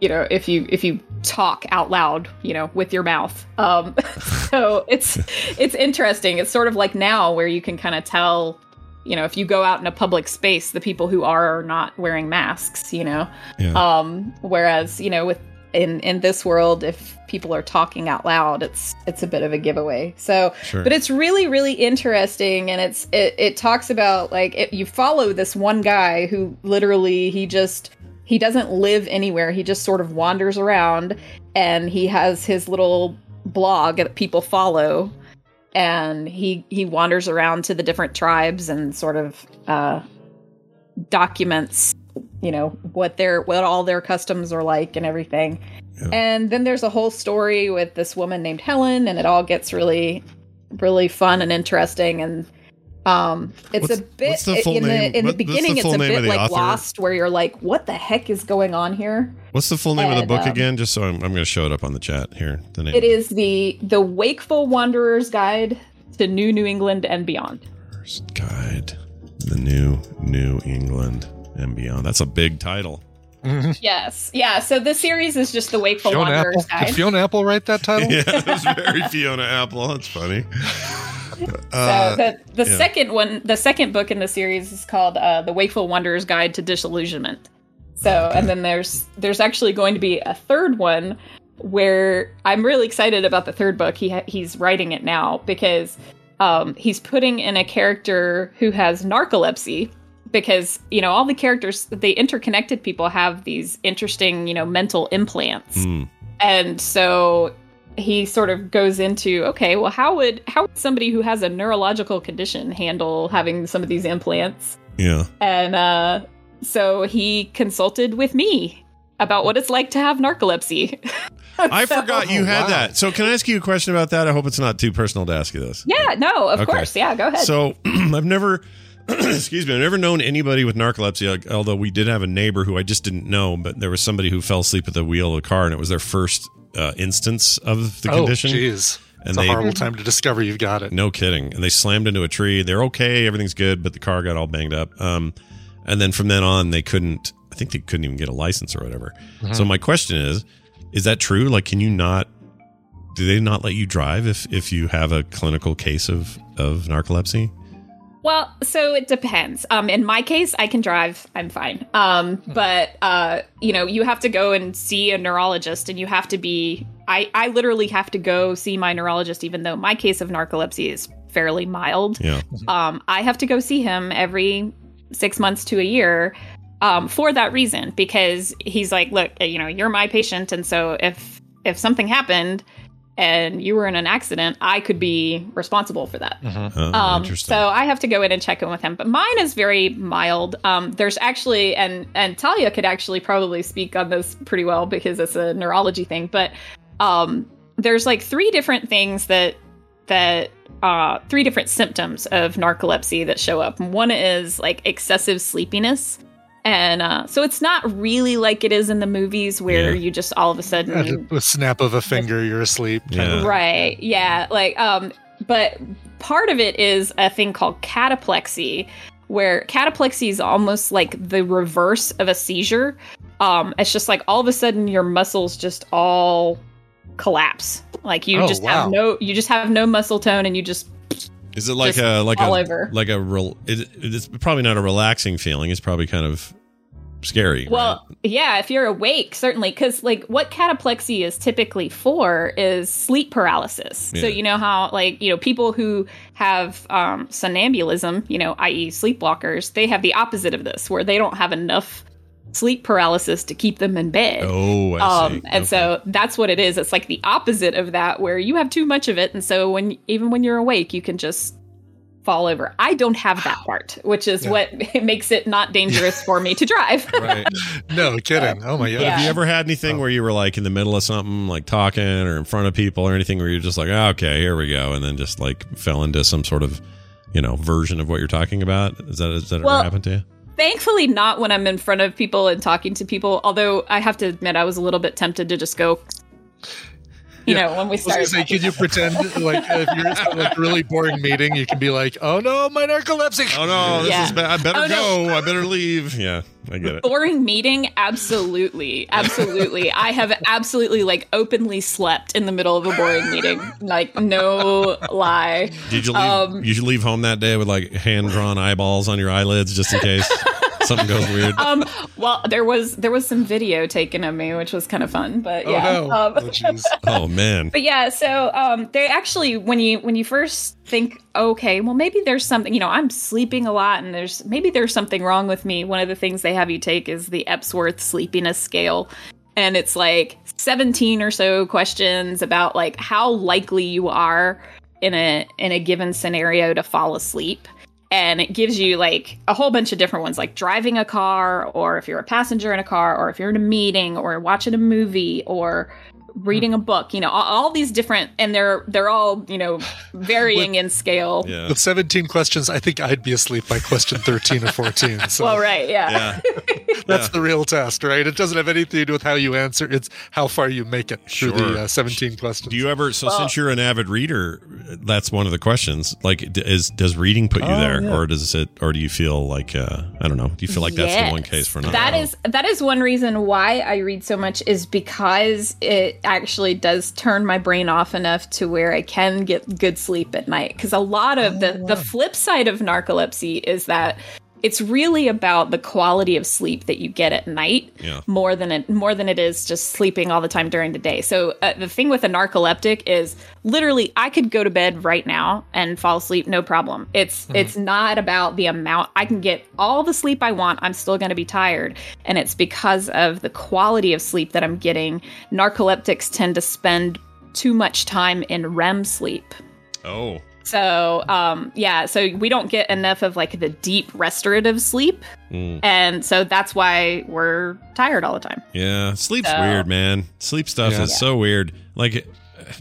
you know if you if you talk out loud you know with your mouth um so it's it's interesting it's sort of like now where you can kind of tell you know if you go out in a public space the people who are not wearing masks you know Yeah. um whereas you know with in in this world if people are talking out loud it's it's a bit of a giveaway so Sure. but it's really really interesting and it's it, it talks about like it, you follow this one guy who literally he just he doesn't live anywhere he just sort of wanders around and he has his little blog that people follow and he he wanders around to the different tribes and sort of uh documents, you know, what their what all their customs are like and everything. And then there's a whole story with this woman named Helen, and it all gets really, really fun and interesting. And um, it's What's- a bit the in name- the in what- the the beginning. full it's a bit like author? Lost, where you're like, "What the heck is going on here?" What's the full name of the book um, again? Just so I'm, I'm going to show it up on the chat here. The name. It is the the Wakeful Wanderer's Guide to New New England and Beyond. First Guide, the New New England and Beyond. That's a big title. Yes, yeah. So the series is just the Wakeful Fiona Apple. Wanderer's Did Guide. Fiona Apple write that title? Yeah, it was very Fiona Apple. That's funny. So Uh, the the yeah. second one, the second book in the series is called uh, "The Wakeful Wanderer's Guide to Disillusionment." So, and then there's there's actually going to be a third one where I'm really excited about the third book. He ha- he's writing it now because um, he's putting in a character who has narcolepsy because you know all the characters the interconnected people have these interesting you know mental implants hmm. and so he sort of goes into okay well how would how would somebody who has a neurological condition handle having some of these implants Yeah. and uh so he consulted with me about what it's like to have narcolepsy I So- forgot you Oh, had wow. that. So can I ask you a question about that? I hope it's not too personal to ask you this. yeah no of Okay. course yeah go ahead So I've never, excuse me, I've never known anybody with narcolepsy. Although we did have a neighbor who I just didn't know, but there was somebody who fell asleep at the wheel of the car, and it was their first uh, instance of the oh, condition. jeez. And It's they- a horrible time to discover you've got it. No kidding. And they slammed into a tree. They're okay. Everything's good, but the car got all banged up. Um, and then from then on, they couldn't. I think they couldn't even get a license or whatever. So my question is: Is that true? Like, can you not? Do they not let you drive if if you have a clinical case of of narcolepsy? Well, so it depends. Um, in my case, I can drive. I'm fine. Um, but uh, you know, you have to go and see a neurologist, and you have to be. I I literally have to go see my neurologist, even though my case of narcolepsy is fairly mild. Yeah. Um, I have to go see him every six months to a year. Um, for that reason, because he's like, look, you know, you're my patient, and so if if something happened and you were in an accident, I could be responsible for that. Oh, Um, interesting. so I have to go in and check in with him, but mine is very mild. Um, there's actually, and and Talia could actually probably speak on this pretty well because it's a neurology thing. But um, there's like three different things that that uh, three different symptoms of narcolepsy that show up. One is like excessive sleepiness. And uh, so it's not really like it is in the movies where Yeah. you just all of a sudden At a snap of a finger, you're asleep. Yeah. Right. Yeah. Like, um, but part of it is a thing called cataplexy, where cataplexy is almost like the reverse of a seizure. Um, it's just like all of a sudden your muscles just all collapse. Like you Oh, just wow. have no, you just have no muscle tone, and you just Is it like a like a over. like a real? It, it's probably not a relaxing feeling. It's probably kind of scary. Well, yeah, if you're awake, certainly, because like what cataplexy is typically for is sleep paralysis. So you know how like you know people who have um, somnambulism, you know, i.e., sleepwalkers, they have the opposite of this, where they don't have enough sleep paralysis to keep them in bed. Oh, I see. Um, and Okay. so that's what it is. It's like the opposite of that, where you have too much of it, and so when even when you're awake, you can just fall over. I don't have that part, which is Yeah. what makes it not dangerous for me to drive. right. No kidding. Oh my god. Yeah. Have you ever had anything where you were like in the middle of something, like talking or in front of people or anything where you're just like, oh, okay, here we go, and then just like fell into some sort of, you know, version of what you're talking about? Is that that Well, ever happened to you? Thankfully, not when I'm in front of people and talking to people. Although I have to admit, I was a little bit tempted to just go. You Yeah. know, when we I was started. say, can you pretend like if you're in like a really boring meeting, you can be like, "Oh no, my narcolepsy." Oh no, this Yeah. is bad. I better Oh, no. go. I better leave. Yeah, I get it. boring meeting absolutely absolutely i have absolutely like openly slept in the middle of a boring meeting like no lie Did you leave? Um, you should leave home that day with like hand drawn eyeballs on your eyelids just in case something goes weird. um well there was there was some video taken of me which was kind of fun but Oh yeah no. um, oh oh man. but yeah so um they actually when you when you first think okay well maybe there's something you know i'm sleeping a lot and there's maybe there's something wrong with me. One of the things they have you take is the Epworth sleepiness scale. And it's like 17 or so questions about like how likely you are in a in a given scenario to fall asleep. And it gives you like a whole bunch of different ones like driving a car or if you're a passenger in a car or if you're in a meeting or watching a movie or reading a book you know all, all these different and they're they're all you know varying in scale Yeah. With 17 questions, I think I'd be asleep by question 13 or 14. So well right yeah, Yeah. that's the real test, right? It doesn't have anything to do with how you answer, it's how far you make it through the uh, 17 questions. Do you ever? So Well- since you're an avid reader, that's one of the questions. Like, is does reading put you Oh, there, yeah. or does it, or do you feel like uh, I don't know? Do you feel like that's the one case for not? That is that is one reason why I read so much is because it actually does turn my brain off enough to where I can get good sleep at night. Because a lot of the the oh, flip side of narcolepsy is that it's really about the quality of sleep that you get at night Yeah. more than it more than it is just sleeping all the time during the day. So uh, the thing with a narcoleptic is literally I could go to bed right now and fall asleep no problem. It's it's not about the amount I can get all the sleep I want. I'm still going to be tired and it's because of the quality of sleep that I'm getting. Narcoleptics tend to spend too much time in REM sleep. Oh, So, um, yeah, so we don't get enough of like the deep restorative sleep. Mm. And so that's why we're tired all the time. yeah. Sleep's So- weird, man. Sleep stuff Yeah. is so weird. Like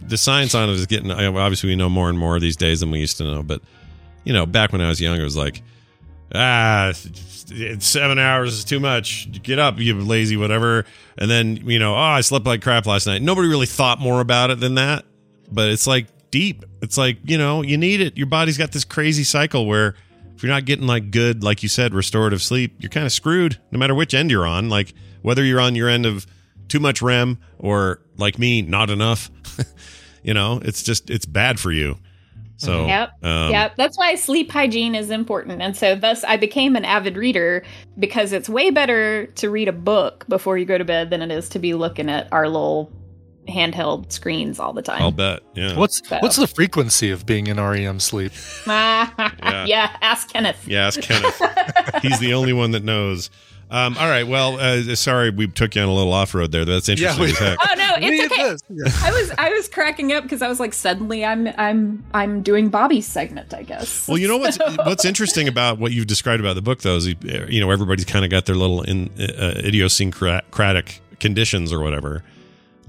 the science on it is getting. Obviously, we know more and more these days than we used to know. But you know, back when I was young, it was like, ah, it's seven hours is too much. Get up, you lazy whatever. And then you know, oh, I slept like crap last night. Nobody really thought more about it than that. But it's like deep. It's like you know, you need it. Your body's got this crazy cycle where if you're not getting like good, like you said, restorative sleep, you're kind of screwed. No matter which end you're on, like whether you're on your end of too much REM or like me, not enough. you know, it's just it's bad for you. So Yep. um, yep. That's why sleep hygiene is important. And so, thus, I became an avid reader because it's way better to read a book before you go to bed than it is to be looking at our little handheld screens all the time. I'll bet. Yeah. What's So- what's the frequency of being in REM sleep? yeah. ask Kenneth. Yeah, ask Kenneth. He's the only one that knows. Um, all right. Well, uh, sorry we took you on a little off road there. That's interesting we- as heck. Oh no, it's okay. this. Yeah. I was I was cracking up because I was like, suddenly I'm I'm I'm doing Bobby's segment, I guess. Well, you know what's what's interesting about what you've described about the book, though, is you know everybody's kind of got their little in, uh, idiosyncratic conditions or whatever.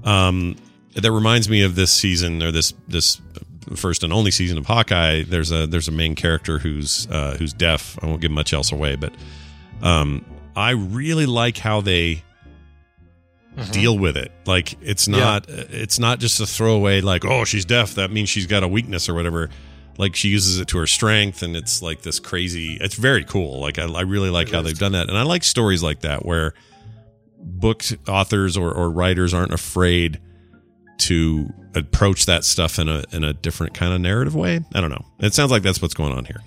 Um, that reminds me of this season or this this first and only season of Hawkeye. There's a there's a main character who's uh, who's deaf. I won't give much else away, but um, I really like how they deal with it. Like it's not it's not just a throwaway like oh she's deaf that means she's got a weakness or whatever. Like she uses it to her strength and it's like this crazy. It's very cool. Like I, I really like how they've done that and I like stories like that where book authors or, or writers aren't afraid to approach that stuff in a in a different kind of narrative way. I don't know. It sounds like that's what's going on here.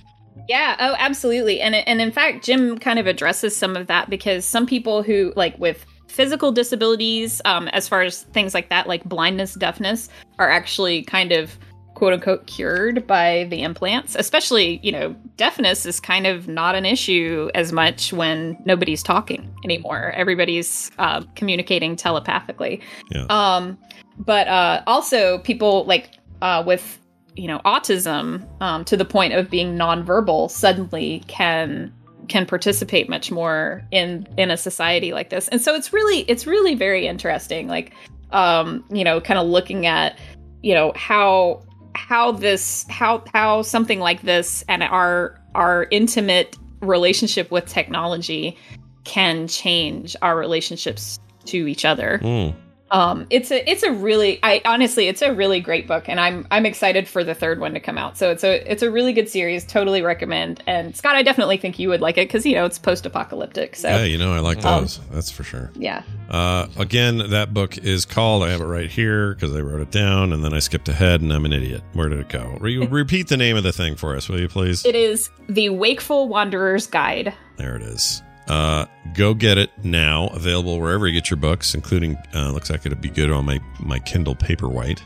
Yeah, oh, absolutely. And and in fact, Jim kind of addresses some of that because some people who like with physical disabilities, um, as far as things like that, like blindness, deafness, are actually kind of quote unquote cured by the implants. Especially, you know, deafness is kind of not an issue as much when nobody's talking anymore. Everybody's uh, communicating telepathically. Yeah. Um, but uh, also people like uh, with you know autism um, to the point of being nonverbal suddenly can can participate much more in in a society like this and so it's really it's really very interesting like um you know kind of looking at you know how how this how how something like this and our our intimate relationship with technology can change our relationships to each other Mm. Um it's a it's a really i honestly it's a really great book and i'm i'm excited for the third one to come out so it's a it's a really good series totally recommend and scott i definitely think you would like it because you know it's post-apocalyptic so Yeah, you know I like Um, those. That's for sure. yeah Uh, again, that book is called. I have it right here because I wrote it down, and then I skipped ahead, and I'm an idiot. Where did it go? Re- repeat the name of the thing for us, will you, please? it is the wakeful wanderer's guide There it is. Uh, go get it now. Available wherever you get your books, including uh, looks like it'd be good on my my Kindle Paperwhite.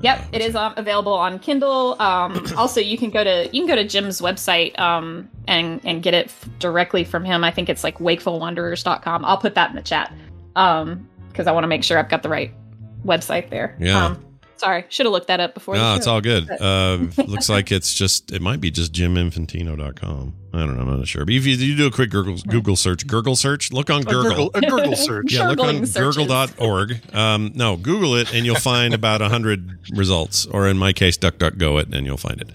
Yep, it is um, available on Kindle. Um, also, you can go to you can go to Jim's website um, and and get it f- directly from him. I think it's like wakefulwanderers.com. I'll put that in the chat because I want to make sure I've got the right website there. Yeah. Um, Sorry, should have looked that up before. No, it's all good. Uh, looks like it's just, it might be just jiminfantino.com. I don't know. I'm not sure. But if you, you do a quick Google, Google search, Google search, look on A Gurgle. Gurgle, a Gurgle search. Yeah, look on Gurgling searches. gurgle.org. Um, no, Google it and you'll find about 100 results, or in my case, DuckDuckGo it and you'll find it.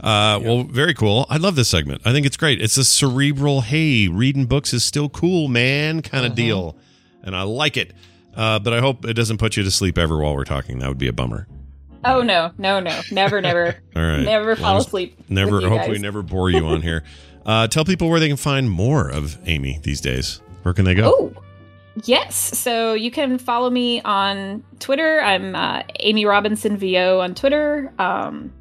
Uh, Well, very cool. I love this segment. I think it's great. It's a cerebral, hey, reading books is still cool, man, kind of deal. And I like it. Uh, but I hope it doesn't put you to sleep ever while we're talking. That would be a bummer. Oh no, no, no, never, never, All right. never fall Well, asleep. Never, hopefully, never bore you on here. Uh, tell people where they can find more of Amy these days. Where can they go? Oh, yes. So you can follow me on Twitter. I'm uh, Amy Robinson VO on Twitter. Um,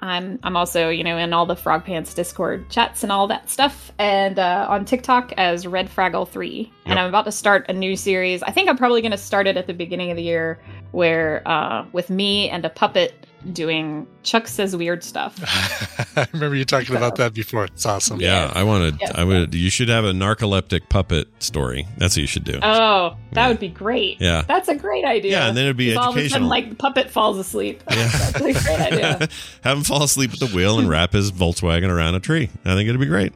I'm I'm also you know in all the Frog Pants Discord chats and all that stuff, and uh, on TikTok as Red Fraggle Three. And I'm about to start a new series. I think I'm probably going to start it at the beginning of the year, where uh, with me and a puppet doing Chuck says weird stuff. I remember you talking about that before. It's awesome. Yeah, I wanted. Yes. I would. You should have a narcoleptic puppet story. That's what you should do. Oh, that Yeah. would be great. Yeah. That's a great idea. Yeah, and then it'd be 'Cause All of a sudden, educational. like the puppet falls asleep. Yeah. That's a great idea. have him fall asleep at the wheel and wrap his Volkswagen around a tree. I think it'd be great.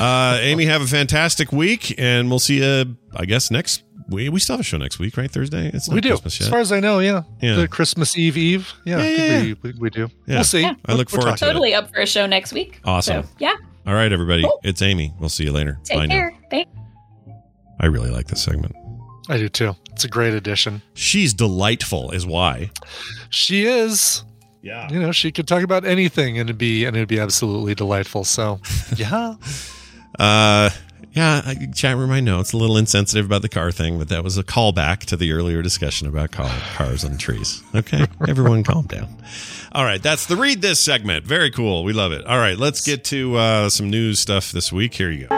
Uh, Amy, have a fantastic week, and we'll see you. I guess next. We we still have a show next week, right? Thursday. It's not We do. Christmas As far as I know, yeah. Yeah. The Christmas Eve Eve. Yeah, Yeah, I think yeah, We, we, we do. Yeah. We'll see. Yeah. I look We'll forward talk. to it. totally up for a show next week. Awesome. So, yeah. All right, everybody. Cool. It's Amy. We'll see you later. Take Bye care. Thanks. I really like this segment. I do too. It's a great addition. She's delightful, is why. She is. Yeah. You know, she could talk about anything and it'd be and it'd be absolutely delightful. So yeah. Uh, yeah, I, chat room, I know it's a little insensitive about the car thing, but that was a callback to the earlier discussion about car, cars and trees. Okay, everyone calm down. All right, that's the read this segment. Very cool. We love it. All right, let's get to uh, some news stuff this week. Here you go.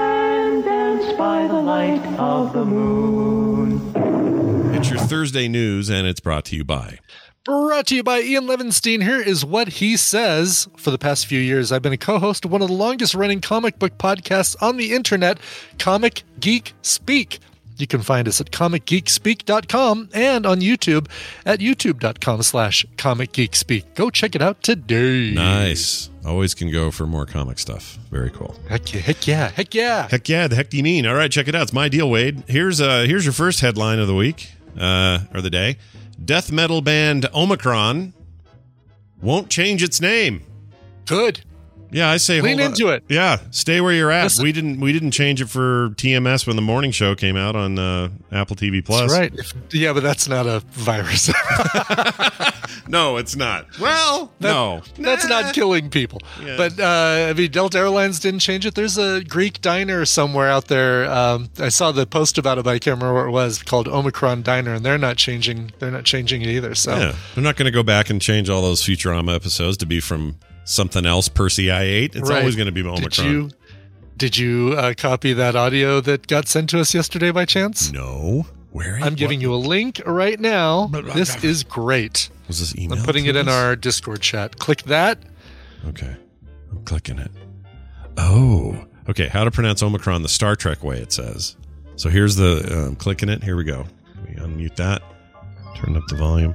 It's your Thursday news, and it's brought to you by. Brought to you by Ian Levinstein. Here is what he says. For the past few years, I've been a co host of one of the longest running comic book podcasts on the internet, Comic Geek Speak. You can find us at comicgeekspeak.com and on YouTube at youtube.com slash comicgeekspeak. Go check it out today. Nice. Always can go for more comic stuff. Very cool. Heck yeah, heck yeah, heck yeah. Heck yeah, the heck do you mean? All right, check it out. It's my deal, Wade. Here's uh here's your first headline of the week, uh, or the day. Death metal band Omicron won't change its name. Good. Yeah, I say Lean hold on. into it. Yeah, stay where you're at. Listen. We didn't we didn't change it for TMS when the morning show came out on uh, Apple TV Plus. That's right. If- yeah, but that's not a virus. No, it's not. Well, That- no, That's Nah. not killing people. Yeah. But uh, I mean, Delta Airlines didn't change it. There's a Greek diner somewhere out there. Um, I saw the post about it, but I can't remember what it was called Omicron Diner, and they're not changing. They're not changing it either. So Yeah, they're not going to go back and change all those Futurama episodes to be from something else. Persei eight. It's Right. always going to be Omicron. did you did you uh, copy that audio that got sent to us yesterday by chance? No. Where? I'm giving you a link right now. This is great. Was this email? I'm putting it in our Discord chat. Click that. Okay, I'm clicking it. Oh, okay. How to pronounce Omicron the Star Trek way? It says. So here's the um, clicking it. Here we go. We unmute that. Turn up the volume.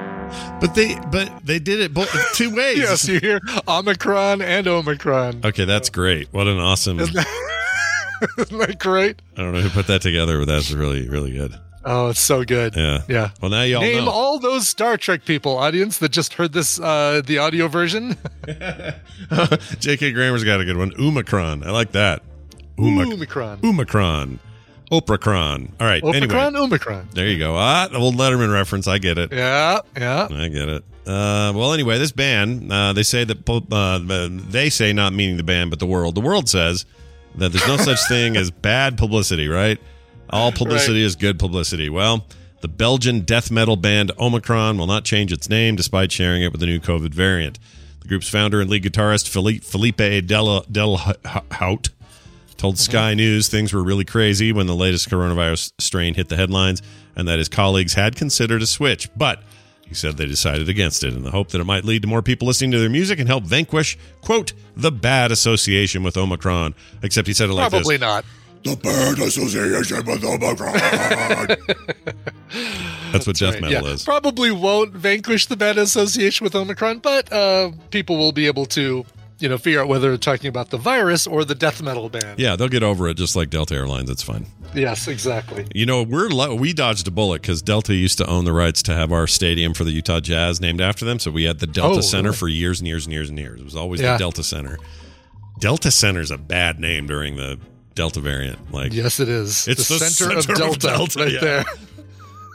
But they, but they did it both two ways. Yes, you hear Omicron and Omicron. Okay, that's great. What an awesome. Isn't that great? I don't know who put that together, but that's really, really good. Oh, it's so good. Yeah. Yeah. Well, now y'all Name know. all those Star Trek people, audience, that just heard this, uh, the audio version. J.K. Grammer's got a good one. Omicron. I like that. Omic- Omicron. Omicron. Opracron. All right. Omicron, Anyway, Omicron. there you go. Ah, old Letterman reference. I get it. Yeah, yeah. I get it. Uh, well, anyway, this band, uh, they say that uh, they say not meaning the band, but the world. The world says that there's no such thing as bad publicity, right? All publicity is good publicity. Well, the Belgian death metal band Omicron will not change its name despite sharing it with the new COVID variant. The group's founder and lead guitarist Felipe Del, Del Hout Told Sky News things were really crazy when the latest coronavirus strain hit the headlines and that his colleagues had considered a switch, but he said they decided against it in the hope that it might lead to more people listening to their music and help vanquish, quote, the bad association with Omicron. Except he said it like Probably this. not. The bad association with Omicron. That's what death Right, metal yeah. is. Probably won't vanquish the bad association with Omicron, but uh, people will be able to, you know, figure out whether they're talking about the virus or the death metal band. Yeah, they'll get over it just like Delta Airlines. It's fine. Yes, exactly. You know, we're we dodged a bullet because Delta used to own the rights to have our stadium for the Utah Jazz named after them. So we had the Delta Oh, Center really? for years and years and years and years. It was always Yeah. the Delta Center. Delta Center is a bad name during the Delta variant. Like, Yes, it is. It's the, the center, of center of Delta, Delta, right yeah. there.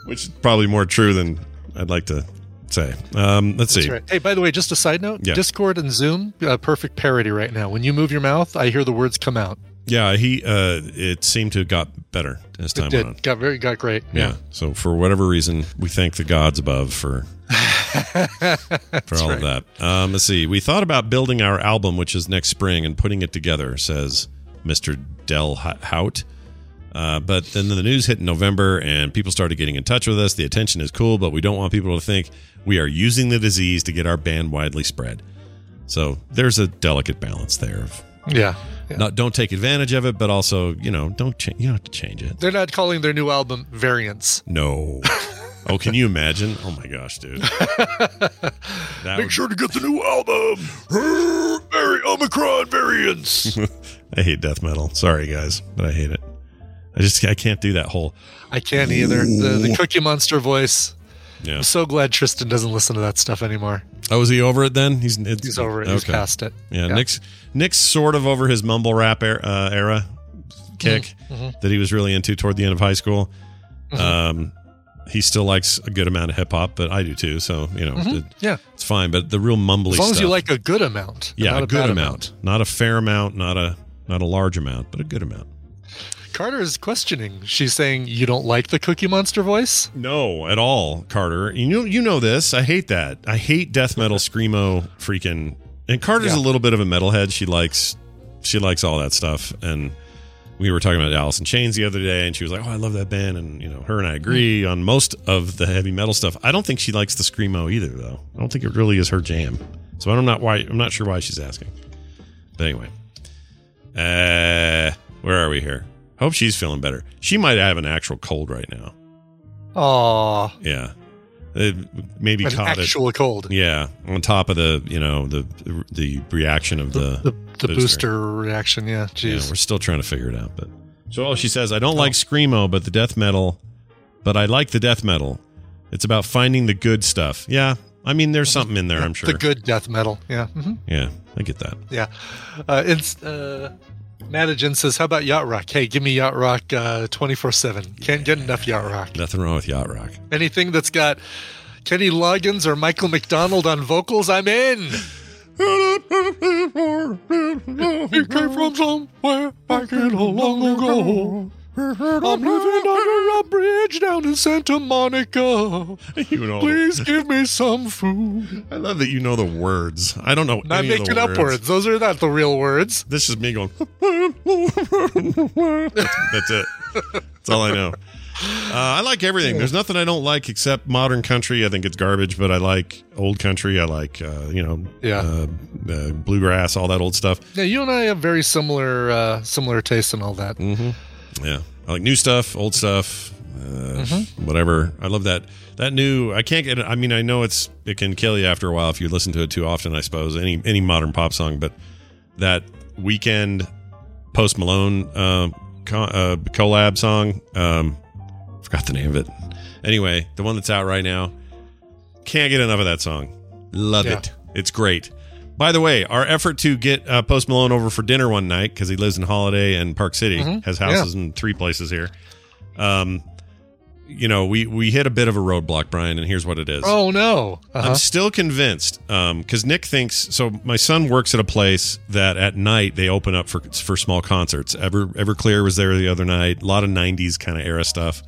which is probably more true than I'd like to say. Um, let's see. Right. Hey, by the way, just a side note: Yeah. Discord and Zoom, uh, perfect parody right now. When you move your mouth, I hear the words come out. Yeah, he. Uh, it seemed to have got better as time It went on. Got very, got great. Yeah. So for whatever reason, we thank the gods above for for all of that. Um, let's see. We thought about building our album, which is next spring, and putting it together. Says Mister Del Hout. Uh, but then the news hit in November, and people started getting in touch with us. The attention is cool, but we don't want people to think we are using the disease to get our band widely spread. So there's a delicate balance there. Of Yeah. yeah. not don't take advantage of it, but also you know don't cha- you don't have to change it. They're not calling their new album Variants. No. Oh, can you imagine? Oh my gosh, dude. That would- sure to get the new album. Very Omicron variants. I hate death metal. Sorry, guys, but I hate it. I just I can't do that whole. I can't either. The, the Cookie Monster voice. Yeah. I'm so glad Tristan doesn't listen to that stuff anymore. Oh, is he over it then? He's it's, He's over it. He's okay. past it. Yeah, Nick's Nick's sort of over his mumble rap era, uh, era kick Mm-hmm. that he was really into toward the end of high school. Um, he still likes a good amount of hip hop, but I do too. So you know, it- Yeah. it's fine. But the real mumbly As long as you like a good amount. yeah, not a good bad amount. not a fair amount, not a not a large amount, but a good amount. Carter is questioning. She's saying you don't like the Cookie Monster voice. No, at all, Carter. You know, you know this. I hate that. I hate death metal, screamo, freaking. And Carter's Yeah. a little bit of a metalhead. She likes, she likes all that stuff. And we were talking about Alice in Chains the other day, and she was like, "Oh, I love that band." And you know, her and I agree on most of the heavy metal stuff. I don't think she likes the screamo either, though. I don't think it really is her jam. So I'm not why. I'm not sure why she's asking. But anyway, uh, where are we here? Hope she's feeling better. She might have an actual cold right now. Aw, Yeah. It maybe an caught actual cold. Yeah. On top of the, you know, the the reaction of the The, the booster reaction. Yeah. Yeah, Jeez. we're still trying to figure it out, but so oh, she says I don't like screamo, but the death metal, but I like the death metal. It's about finding the good stuff. Yeah. I mean, there's something in there, I'm sure. The good death metal. Yeah. hmm Yeah, I get that. Yeah. Uh, it's uh, Madigan says, "How about yacht rock? Hey, give me yacht rock uh, twenty four seven. Can't get enough yacht rock. Nothing wrong with yacht rock. Anything that's got Kenny Loggins or Michael McDonald on vocals, I'm in." He came from somewhere back in a long ago. I'm living under a bridge down in Santa Monica. You know, Please give me some food. I love that you know the words. I don't know Not any making up words. Those are not the real words. This is me going. that's, that's it. That's all I know. Uh, I like everything. There's nothing I don't like except modern country. I think it's garbage, but I like old country. I like uh, you know, Yeah. uh, uh, bluegrass, all that old stuff. Yeah, you and I have very similar uh, similar tastes and all that. Yeah, I like new stuff, old stuff, uh, whatever. I love that that new. I can't get. I mean, I know it's it can kill you after a while if you listen to it too often. I suppose any any modern pop song, but that Weeknd Post Malone uh, co- uh, collab song. Um, forgot the name of it. Anyway, the one that's out right now. Can't get enough of that song. Love Yeah. it. It's great. By the way, our effort to get uh, Post Malone over for dinner one night because he lives in Holladay and Park City, has houses in three places here. Um, you know, we we hit a bit of a roadblock, Brian, and here's what it is. Oh no! Uh-huh. I'm still convinced because Nick thinks so. My son works at a place that at night they open up for for small concerts. Ever Everclear was there the other night. A lot of '90s kind of era stuff.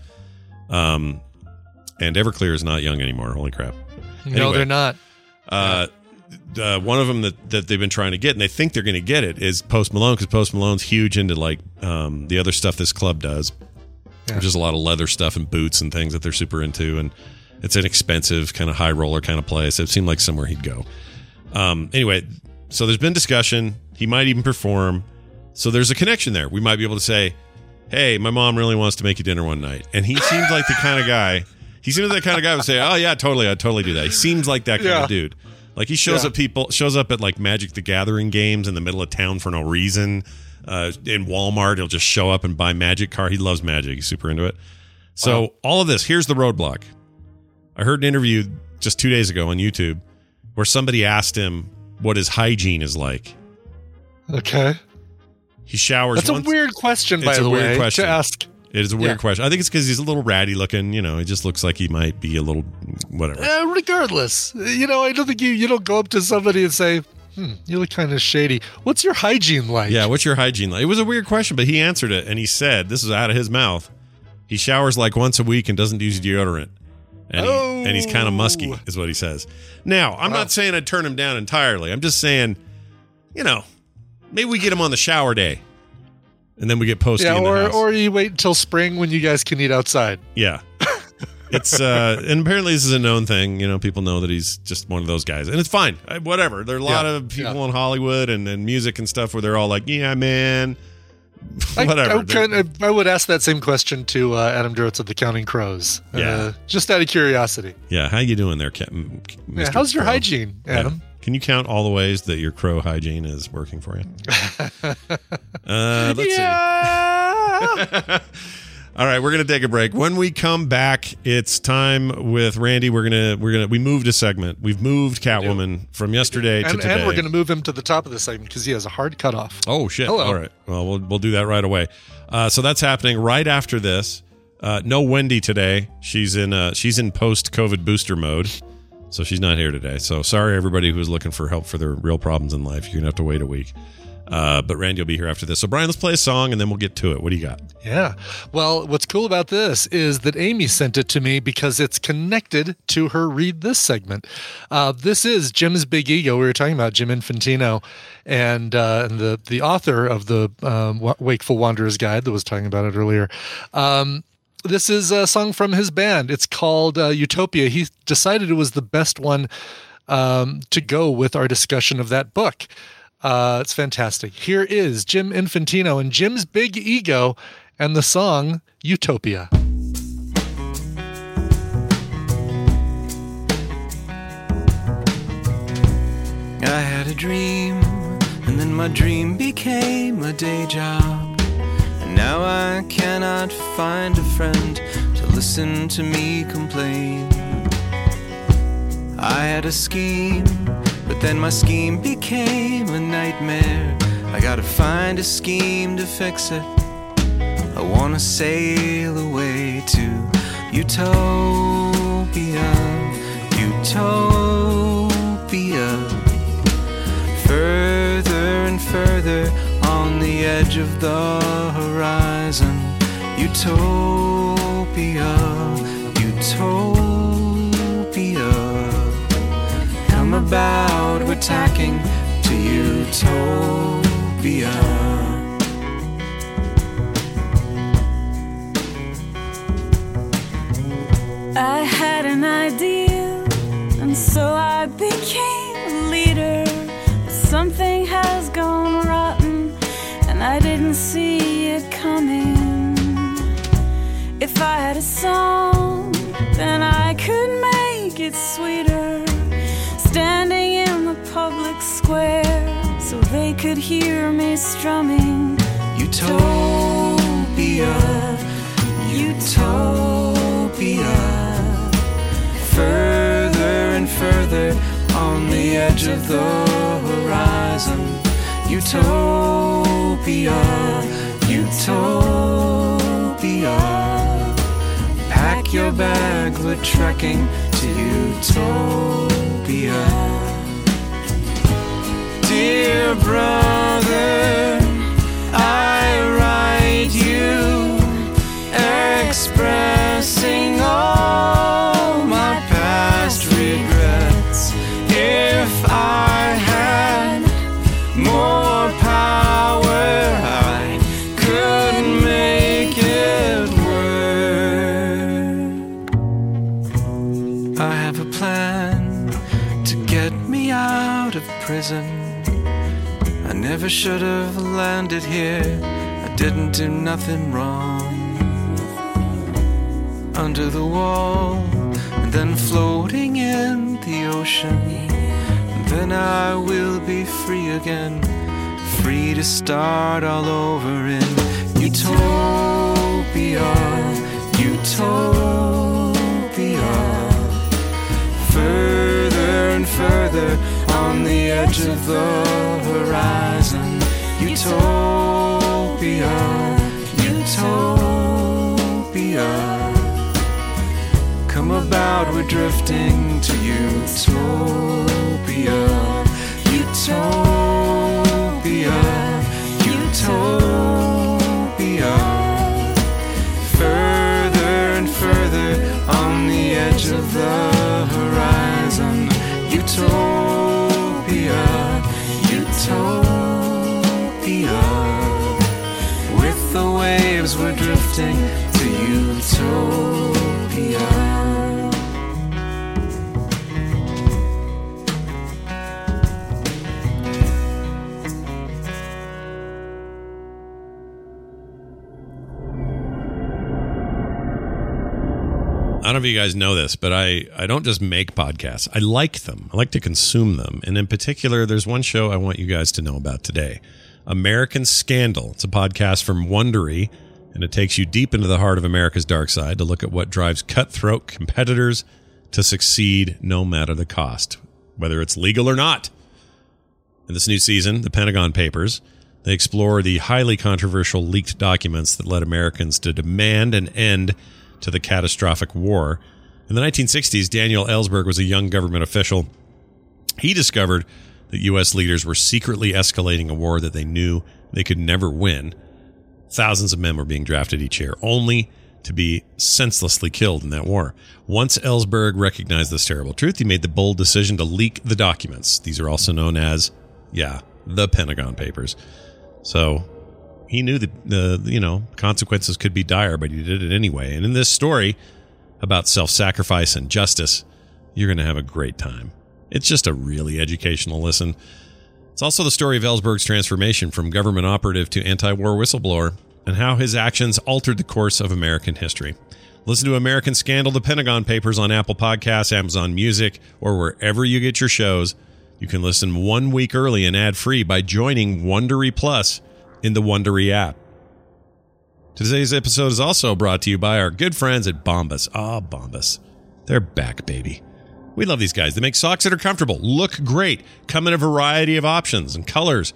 Um, and Everclear is not young anymore. Holy crap! no, Anyway. they're not. Uh, uh, one of them that, that they've been trying to get, and they think they're going to get it, is Post Malone because Post Malone's huge into like um, the other stuff this club does. There's just a lot of leather stuff and boots and things that they're super into, and it's an expensive kind of high roller kind of place. It seemed like somewhere he'd go. Um, anyway, so there's been discussion. He might even perform. So there's a connection there. We might be able to say, "Hey, my mom really wants to make you dinner one night," and he seems like the kind of guy. He seems like the kind of guy would say, "Oh yeah, totally, I'd totally do that." He seems like that kind Yeah. of dude. Like he shows Yeah. up people shows up at like Magic the Gathering games in the middle of town for no reason. Uh, in Walmart, he'll just show up and buy Magic card. He loves Magic. He's super into it. So all of this, here's the roadblock. I heard an interview just two days ago on YouTube where somebody asked him what his hygiene is like. Okay. He showers. That's a weird question, by It's a the weird way, question. to ask. It is a weird Yeah. question. I think it's because he's a little ratty looking. You know, he just looks like he might be a little whatever. Uh, regardless, you know, I don't think you you don't go up to somebody and say, "Hmm, you look kind of shady." What's your hygiene like? Yeah, what's your hygiene like? It was a weird question, but he answered it and he said, "This is out of his mouth. He showers like once a week and doesn't use deodorant." And, he, and he's kind of musky, Oh. is what he says. Now, I'm not saying I'd turn him down entirely. I'm just saying, you know, maybe we get him on the shower day, and then we get posty Yeah, in the or or you wait until spring when you guys can eat outside. Yeah. It's uh and apparently this is a known thing. You know, people know that he's just one of those guys, and it's fine. I- Whatever. There are a lot Yeah, of people yeah. in Hollywood and, and music and stuff where they're all like, "Yeah, man." Whatever. I, They're- kind I would ask that same question to uh, Adam Duritz of the Counting Crows. Yeah. Uh, just out of curiosity. yeah. How you doing there, Captain? Yeah, how's your hygiene, Adam? Can you count all the ways that your crow hygiene is working for you? uh, let's see. All right, we're gonna take a break. When we come back, it's time with Randy. We're gonna we're gonna we moved a segment. We've moved Catwoman from yesterday to today. and we're going to move him to the top of the segment because he has a hard cutoff. Oh shit! Hello. All right. Well, we'll we'll do that right away. Uh, so that's happening right after this. Uh, no Wendy today. She's in uh, she's in post COVID booster mode, so she's not here today. So sorry everybody who's looking for help for their real problems in life. You're gonna have to wait a week. Uh, but Randy will be here after this. So Brian, let's play a song and then we'll get to it. What do you got? Yeah. Well, what's cool about this is that Amy sent it to me because it's connected to her read this segment. Uh, this is Jim's Big Ego. We were talking about Jim Infantino and, uh, and the, the author of the um, Wakeful Wanderer's Guide that was talking about it earlier. Um, this is a song from his band. It's called uh, Utopia. He decided it was the best one um, to go with our discussion of that book. Uh, it's fantastic. Here is Jim Infantino and Jim's Big Ego and the song Utopia. I had a dream, and then my dream became a day job. Now I cannot find a friend to listen to me complain. I had a scheme, but then my scheme became a nightmare. I gotta find a scheme to fix it. I wanna sail away to utopia, utopia. Further and further edge of the horizon. Utopia, utopia. Come about, we're tacking to utopia. I had an idea, and so I became a leader. But something has gone rotten, and I didn't see it coming. If I had a song, then I could make it sweeter. Standing in the public square, so they could hear me strumming. Utopia, utopia. Further and further on the edge of the horizon. Utopia, utopia. Pack your bag, we're trekking to utopia. Dear brother, I write you expressing never should have landed here. I didn't do nothing wrong. Under the wall, and then floating in the ocean. Then I will be free again, free to start all over in utopia, utopia. Further and further on the edge of the horizon. Utopia, utopia. Come about, we're drifting to utopia, utopia, utopia. If you guys know this, but I, I don't just make podcasts. I like them. I like to consume them. And in particular, there's one show I want you guys to know about today American Scandal. It's a podcast from Wondery, and it takes you deep into the heart of America's dark side to look at what drives cutthroat competitors to succeed no matter the cost, whether it's legal or not. In this new season, the Pentagon Papers, they explore the highly controversial leaked documents that led Americans to demand an end to the catastrophic war. In the 1960s, Daniel Ellsberg was a young government official. He discovered that U.S. leaders were secretly escalating a war that they knew they could never win. Thousands of men were being drafted each year, only to be senselessly killed in that war. Once Ellsberg recognized this terrible truth, he made the bold decision to leak the documents. These are also known as, yeah, the Pentagon Papers. So he knew that the you know consequences could be dire, but he did it anyway. And in this story about self-sacrifice and justice, you're going to have a great time. It's just a really educational listen. It's also the story of Ellsberg's transformation from government operative to anti-war whistleblower and how his actions altered the course of American history. Listen to American Scandal, the Pentagon Papers on Apple Podcasts, Amazon Music, or wherever you get your shows. You can listen one week early and ad free by joining Wondery Plus in the Wondery app. Today's episode is also brought to you by our good friends at Bombas. Ah, Bombas. They're back, baby. We love these guys. They make socks that are comfortable, look great, come in a variety of options and colors.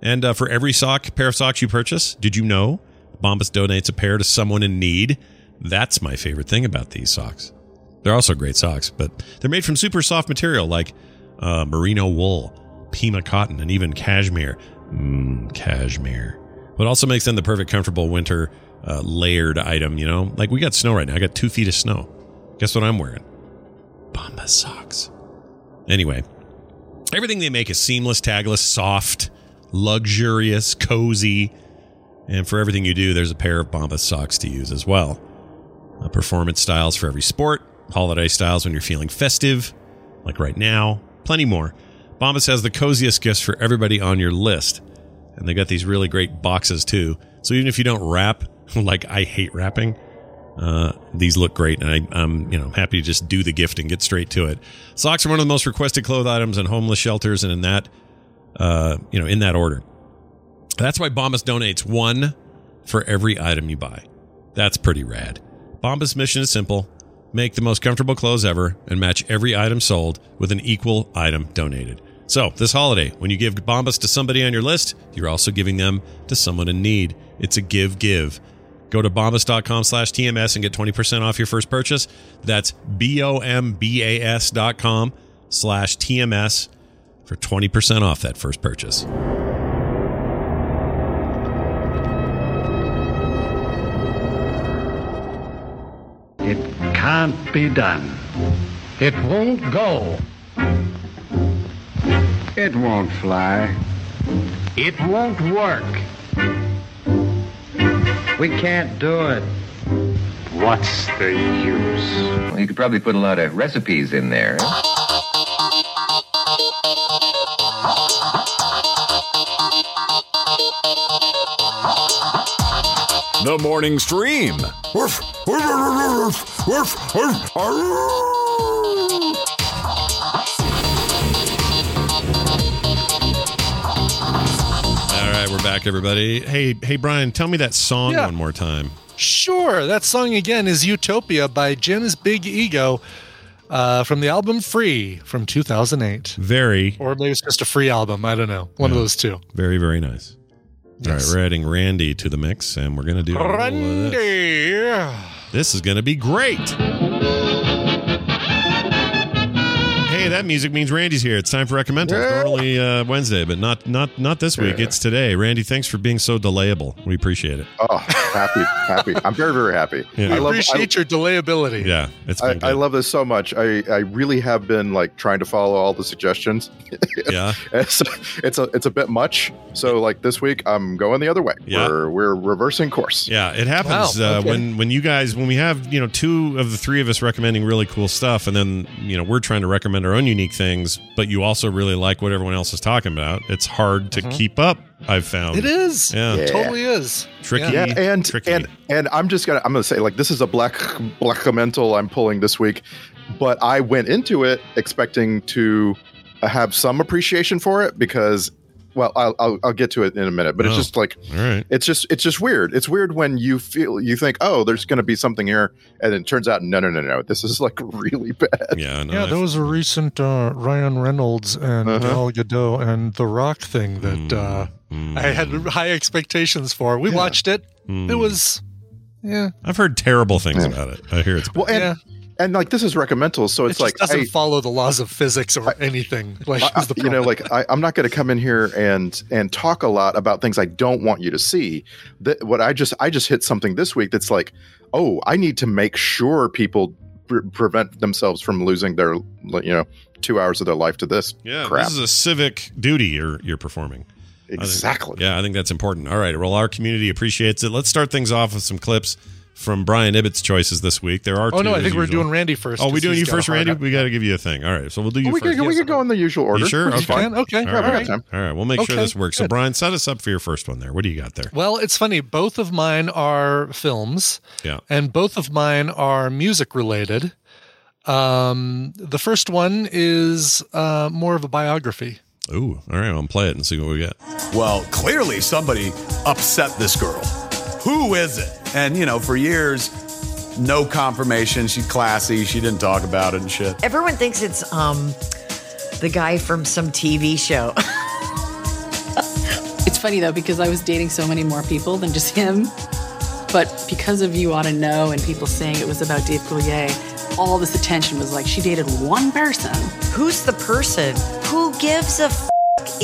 And uh, for every sock, pair of socks you purchase, did you know Bombas donates a pair to someone in need? That's my favorite thing about these socks. They're also great socks, but they're made from super soft material like uh, merino wool, Pima cotton, and even cashmere. Mmm, cashmere. What also makes them the perfect comfortable winter uh, layered item, you know? Like we got snow right now. I got two feet of snow. Guess what I'm wearing? Bombas socks. Anyway, everything they make is seamless, tagless, soft, luxurious, cozy. And for everything you do, there's a pair of Bombas socks to use as well. Uh, performance styles for every sport, holiday styles when you're feeling festive, like right now, plenty more. Bombas has the coziest gifts for everybody on your list. And they got these really great boxes too. So even if you don't wrap, like I hate wrapping, uh, these look great, and I, I'm you know happy to just do the gift and get straight to it. Socks are one of the most requested clothes items in homeless shelters, and in that, uh, you know, in that order. That's why Bombas donates one for every item you buy. That's pretty rad. Bombas' mission is simple: make the most comfortable clothes ever, and match every item sold with an equal item donated. So, this holiday, when you give Bombas to somebody on your list, you're also giving them to someone in need. It's a give give. Go to bombas.com slash TMS and get 20% off your first purchase. That's B O M B A S dot com slash TMS for 20% off that first purchase. It can't be done. It won't go. It won't fly. It won't work. We can't do it. What's the use? Well, you could probably put a lot of recipes in there. The morning stream. We're back, everybody. Hey, hey, Brian, tell me that song Yeah. one more time. Sure. That song again is Utopia by Jim's Big Ego uh, from the album Free from 2008. Very, Or maybe it's just a free album. I don't know. One of those two. very, very nice. All right, we're adding Randy to the mix, and we're gonna do. a this. Randy. This is gonna be great. That music means Randy's here. It's time for recommendals. Normally uh, Wednesday, but not not not this week. It's today. Randy, thanks for being so delayable. We appreciate it. Oh, happy, happy. I'm very, very happy. Yeah. I love, Appreciate your delayability. Yeah, it's I, been I good. love this so much. I, I really have been like trying to follow all the suggestions. Yeah, it's, it's a it's a bit much. So like this week, I'm going the other way. Yeah. We're we're reversing course. yeah. It happens Wow, uh, okay. when when you guys when we have you know two of the three of us recommending really cool stuff, and then you know we're trying to recommend our own unique things, but you also really like what everyone else is talking about. It's hard to mm-hmm. keep up. I've found It is. Yeah. It totally is. Tricky. Yeah. Yeah, and Tricky. and and I'm just gonna I'm gonna say like this is a black black mental I'm pulling this week, but I went into it expecting to have some appreciation for it because, well, I'll I'll, I'll get to it in a minute. But Oh. it's just like All right. it's just it's just weird. It's weird when you feel you think oh there's gonna be something here, and it turns out no no no no this is like really bad. Yeah. No, Yeah, I- there was a recent uh, Ryan Reynolds and Uh-huh. Gal Gadot and The Rock thing that uh, Mm, I had high expectations for. We Yeah. watched it. mm. It was, yeah. I've heard terrible things Yeah. about it. I hear it's Well, and Yeah. And like this is recommendal, so it's just like doesn't hey, follow the laws of physics or anything. Like, I- the you know, like I, I'm not going to come in here and and talk a lot about things I don't want you to see. That what I just I just hit something this week that's like, oh, I need to make sure people pre- prevent themselves from losing their you know two hours of their life to this Yeah, crap. this is a civic duty you're you're performing. I think- exactly. yeah, I think that's important. All right, well, our community appreciates it. Let's start things off with some clips from Brian Ibbott's choices this week. There are. oh two, no, I think we're usual. doing Randy first. Oh, we 'cause doing you first, Randy? up. We got to give you a thing. All right, so we'll do you we first. could we could go in the usual order. You sure? Which is Okay. fine. Okay, All Yeah, right. All right. All right, we'll make sure this works. So, good. Brian, set us up for your first one there. What do you got there? Well, it's funny. Both of mine are films, Yeah. and both of mine are music related. Um, the first one is uh, more of a biography. Ooh, all right, I'll play it and see what we get. Well, clearly somebody upset this girl. Who is it? And, you know, for years, no confirmation. She's classy. She didn't talk about it and shit. Everyone thinks it's um the guy from some TV show. It's funny though because I was dating so many more people than just him. But because of you ought to know and people saying it was about Dave Coulier, all this attention was like she dated one person. Who's the person? Who gives a f-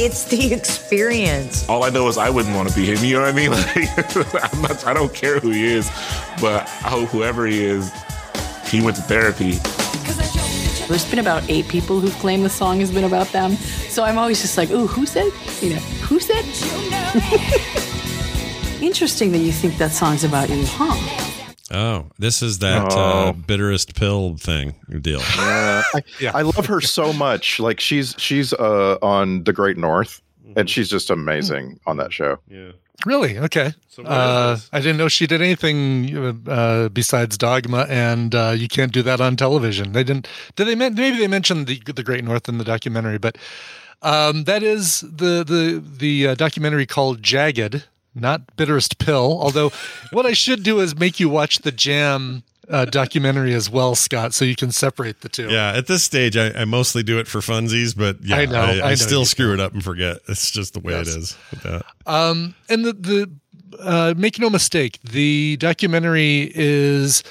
It's the experience. All I know is I wouldn't want to be him. You know what I mean? Like, I'm not, I don't care who he is, but I hope whoever he is, he went to therapy. There's been about eight people who've claimed the song has been about them. So I'm always just like, ooh, who said? You know, who said? Interesting that you think that song's about you, huh? Oh, this is that Oh. uh, bitterest pill thing deal. Yeah, I, I love her so much. Like she's she's uh, on The Great North, and she's just amazing on that show. Yeah. Really? Okay. Uh. I didn't know she did anything uh, besides Dogma, and uh, you can't do that on television. They didn't. Did they? Maybe they mentioned the the Great North in the documentary, but um, that is the the the uh, documentary called Jagged, not Bitterest Pill. Although, what I should do is make you watch the Jam. Uh, documentary as well, Scott, so you can separate the two. Yeah, at this stage, I, I mostly do it for funsies, but yeah, I know, I, I know still screw it up and forget. It's just the way Yes. it is. with that. Um, and the the uh, make no mistake, the documentary is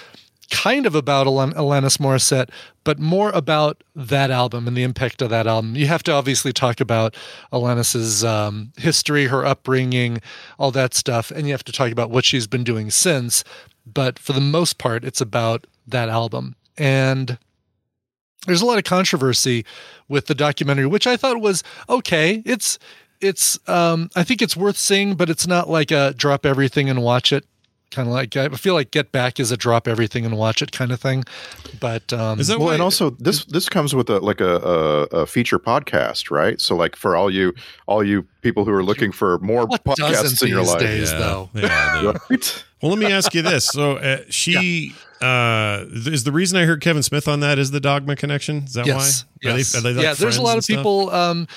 kind of about Alan- Alanis Morissette, but more about that album and the impact of that album. You have to obviously talk about Alanis's um, history, her upbringing, all that stuff, and you have to talk about what she's been doing since. But for the most part, it's about that album. And there's a lot of controversy with the documentary, which I thought was okay. It's it's um I think it's worth seeing, but it's not like a drop everything and watch it. Kind of like I feel like Get Back is a drop everything and watch it kind of thing. But um well, and also this this comes with a like a, a, a feature podcast, right? So like for all you all you people who are looking for more What podcasts in your life, days, though? Yeah, right? Well, let me ask you this. So uh, she uh, is the reason I heard Kevin Smith on that is the Dogma connection. Is that yes, why? Are they- yes. are they like yeah, there's a lot of stuff? people. Um,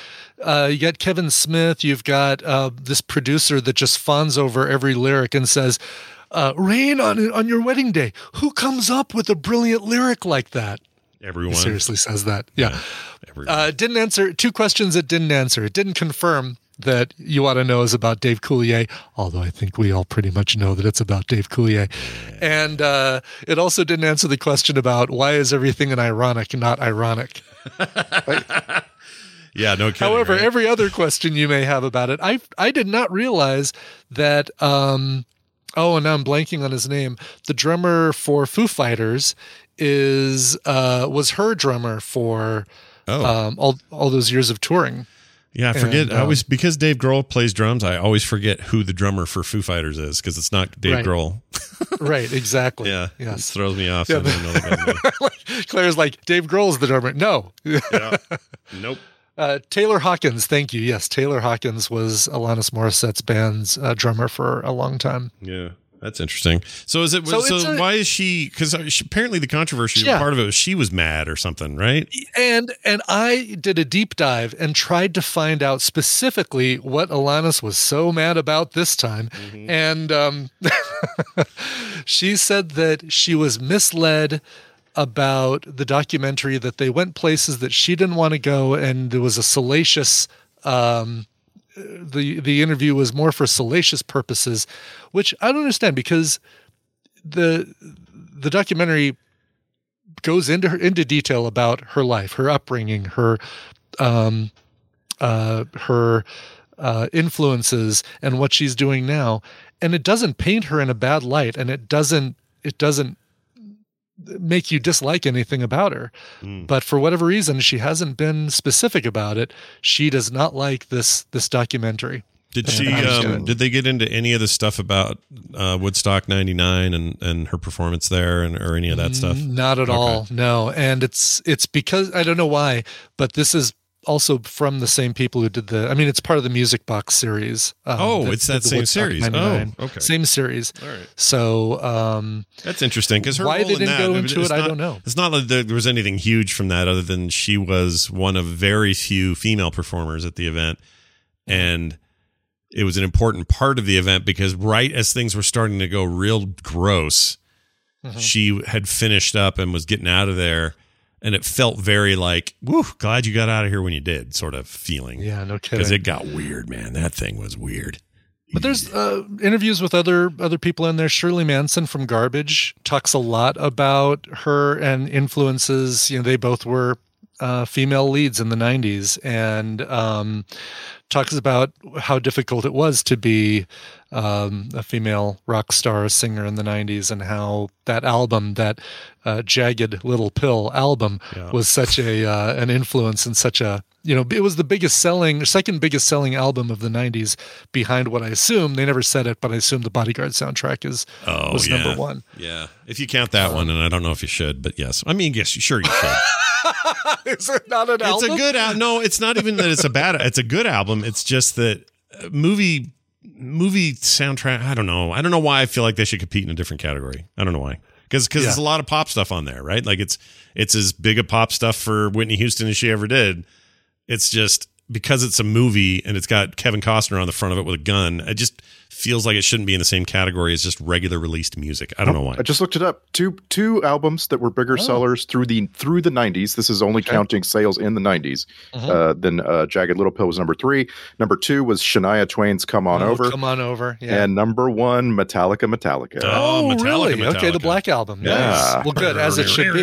uh, you got Kevin Smith. You've got uh, this producer that just fawns over every lyric and says, uh, "Rain on on your wedding day." Who comes up with a brilliant lyric like that? Everyone He seriously says that. Yeah. uh, didn't answer two questions. It didn't answer. It didn't confirm that you ought to know is about Dave Coulier, although I think we all pretty much know that it's about Dave Coulier. And uh, it also didn't answer the question about why is everything in ironic not ironic. Yeah, no kidding. However, right? every other question you may have about it, I I did not realize that. Um, oh, and now I'm blanking on his name. The drummer for Foo Fighters is uh, was her drummer for Oh. um, all all those years of touring. Yeah, I forget. And, I always um, because Dave Grohl plays drums. I always forget who the drummer for Foo Fighters is because it's not Dave Right. Grohl. right, exactly. Yeah, it throws me off. Yeah, so I know the guy's name. Claire's like Dave Grohl's the drummer. No. yeah. Nope. Uh, Taylor Hawkins, thank you. Yes, Taylor Hawkins was Alanis Morissette's band's uh, drummer for a long time. Yeah, that's interesting. So is it? So So, a- why is she? Because apparently the controversy Yeah. part of it was she was mad or something, right? And and I did a deep dive and tried to find out specifically what Alanis was so mad about this time. And um, she said that she was misled about the documentary that they went places that she didn't want to go and there was a salacious um, the the interview was more for salacious purposes which I don't understand because the the documentary goes into her, into detail about her life, her upbringing, her um, uh, her uh, influences, and what she's doing now. And it doesn't paint her in a bad light, and it doesn't it doesn't make you dislike anything about her. But for whatever reason, she hasn't been specific about it. She does not like this this documentary. Did And she? Um, did they get into any of the stuff about uh, Woodstock '99 and and her performance there, and or any of that stuff? Not at Okay. all. No. And it's it's because I don't know why, but this is also from the same people who did the I mean it's part of the Music Box series. um, Oh, it's that same Woodstock series. 99. Oh, okay. Same series. All right. So um That's interesting because Why they didn't that, go into it, I don't know. It's not like there there was anything huge from that, other than she was one of very few female performers at the event, and it was an important part of the event because right as things were starting to go real gross, Mm-hmm. she had finished up and was getting out of there, and it felt very like, "Woo, glad you got out of here when you did," sort of feeling. Yeah, no kidding. because it got weird, man. That thing was weird. But there's uh, interviews with other other people in there. Shirley Manson from Garbage talks a lot about her and influences. You know, they both were uh, female leads in the '90s, and um, talks about how difficult it was to be um, a female rock star singer in the '90s, and how that album, that uh, Jagged Little Pill album, was such a uh, an influence and such a you know it was the biggest selling second biggest selling album of the 90s behind what i assume they never said it but i assume the bodyguard soundtrack is Oh, was yeah. number one Yeah, if you count that one, and I don't know if you should, but yes, I mean, yes, sure you should. is it not an it's album a good album. No, it's not even that it's a bad. It's a good album. It's just that uh, movie movie soundtrack. I don't know. I don't know why I feel like they should compete in a different category. I don't know why. Because because there's a lot of pop stuff on there, right? Like it's it's as big a pop stuff for Whitney Houston as she ever did. It's just because it's a movie and it's got Kevin Costner on the front of it with a gun. It just feels like it shouldn't be in the same category as just regular released music. I don't know why. I just looked it up. Two two albums that were bigger sellers through the through the nineties. This is only counting sales in the 90s Mhm. Uh, then uh, Jagged Little Pill was number three. Number two was Shania Twain's "Come On Oh, Over." come on over yeah And number one, Metallica, Metallica. oh, really okay the black album Yeah. nice well good as it should be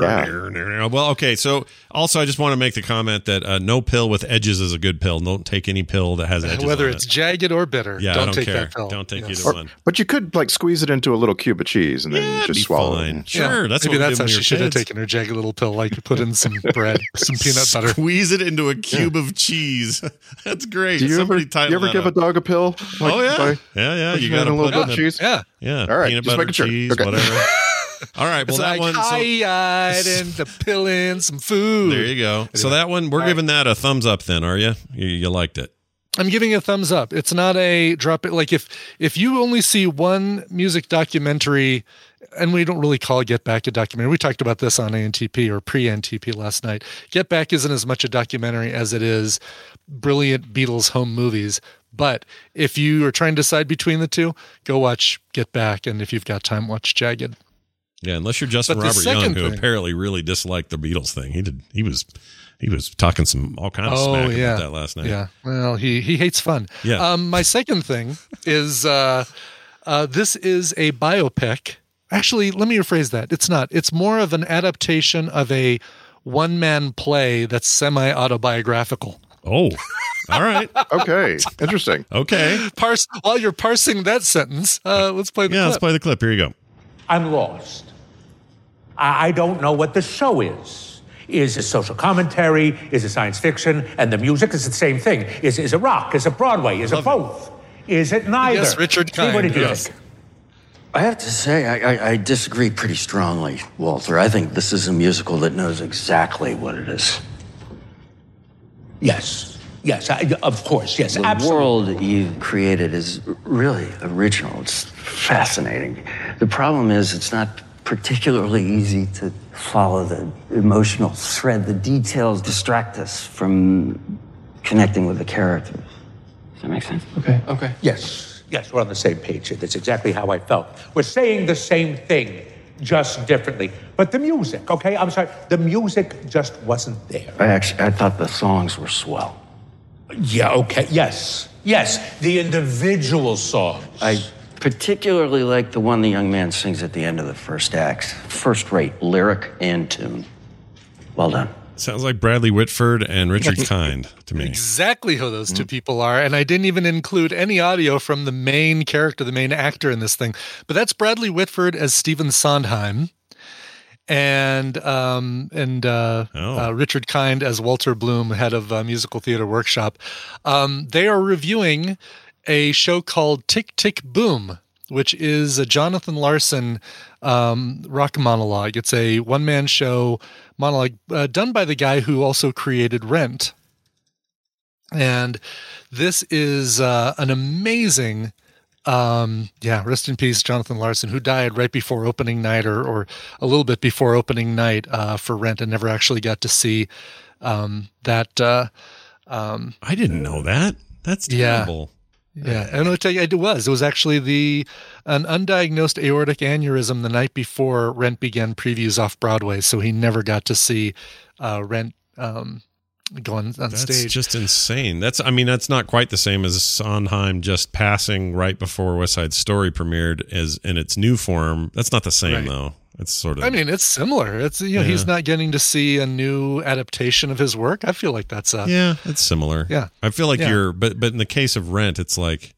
Yeah. Well, okay. So also, I just want to make the comment that uh, no pill with edges is a good pill. Don't take any pill that has edges. whether on it's it. jagged or bitter Yeah, don't, don't take care. that pill Don't take Yes. either one. But you could like squeeze it into a little cube of cheese and then just be swallow fine. it. Sure, that's maybe what we that's how she were should have taken her jagged little pill like put in some bread some peanut butter Squeeze it into a cube of cheese. That's great. Do you ever, you ever give up. a dog a pill? Like, oh yeah, by- yeah, yeah. by You adding got a little put bit of cheese. yeah Yeah, All right, peanut just butter, making cheese, whatever. All right, well it's that like one. So, high-eyed and the pill in some food there you go. So that one, we're giving that a thumbs up. Then are you? You, you liked it? I'm giving a thumbs up. It's not a drop it like if if you only see one music documentary and we don't really call Get Back a documentary. We talked about this on ANTP or pre-ANTP last night. Get Back isn't as much a documentary as it is brilliant Beatles home movies. But if you are trying to decide between the two, go watch Get Back and if you've got time watch Jagged. Yeah, unless you're Justin Robert Young, who thing- apparently really disliked the Beatles thing. He did. He was. He was talking some all kinds of Oh, smack about that last night. Yeah. Well, he he hates fun. Yeah. Um, my second thing is uh, uh, this is a biopic. Actually, let me rephrase that. It's not. It's more of an adaptation of a one man play that's semi autobiographical. Oh, all right. okay, interesting. Okay. Parse while you're parsing that sentence. Uh, let's play the Yeah, let's clip. play the clip. Here you go. I'm lost. I, I don't know what the show is. Is it social commentary? Is it science fiction? And the music is the same thing. Is, is it rock? Is it Broadway? Is it both? Is it neither? Yes, Richard Steve, what Kind, did you yes. think? I have to say, I, I, I disagree pretty strongly, Walter. I think this is a musical that knows exactly what it is. Yes. Yes, I, of course. Yes, the absolutely. world you've created is really original. It's fascinating. The problem is, it's not particularly easy to follow the emotional thread. The details distract us from connecting with the characters. Does that make sense? Okay. Okay. Yes. Yes, we're on the same page here. That's exactly how I felt. We're saying the same thing, just differently. But the music, okay? I'm sorry. The music just wasn't there. I actually, I thought the songs were swell. Yeah, okay. Yes. Yes. The individual songs. I particularly like the one the young man sings at the end of the first act. First rate lyric and tune. Well done. Sounds like Bradley Whitford and Richard Kind to me. exactly who those two people are. And I didn't even include any audio from the main character, the main actor in this thing. But that's Bradley Whitford as Stephen Sondheim. And um, and uh, uh, Richard Kind as Walter Bloom, head of uh, Musical Theater Workshop. Um, they are reviewing a show called Tick Tick Boom, which is a Jonathan Larson um, rock monologue. It's a one man show monologue uh, done by the guy who also created Rent. And this is uh, an amazing, um, yeah, rest in peace, Jonathan Larson, who died right before opening night or, or a little bit before opening night uh, for Rent and never actually got to see um, that. Uh, um, I didn't know that. That's terrible. Yeah, and I'll tell you, it was. It was actually the an undiagnosed aortic aneurysm the night before Rent began previews off Broadway, so he never got to see uh, Rent um, go on, on That's stage. just insane. That's I mean that's not quite the same as Sondheim just passing right before West Side Story premiered as in its new form. That's not the same Right. though. It's sort of I mean, it's similar. It's you know he's not getting to see a new adaptation of his work. I feel like that's uh, yeah, it's similar. Yeah. I feel like Yeah. you're but but in the case of Rent, it's like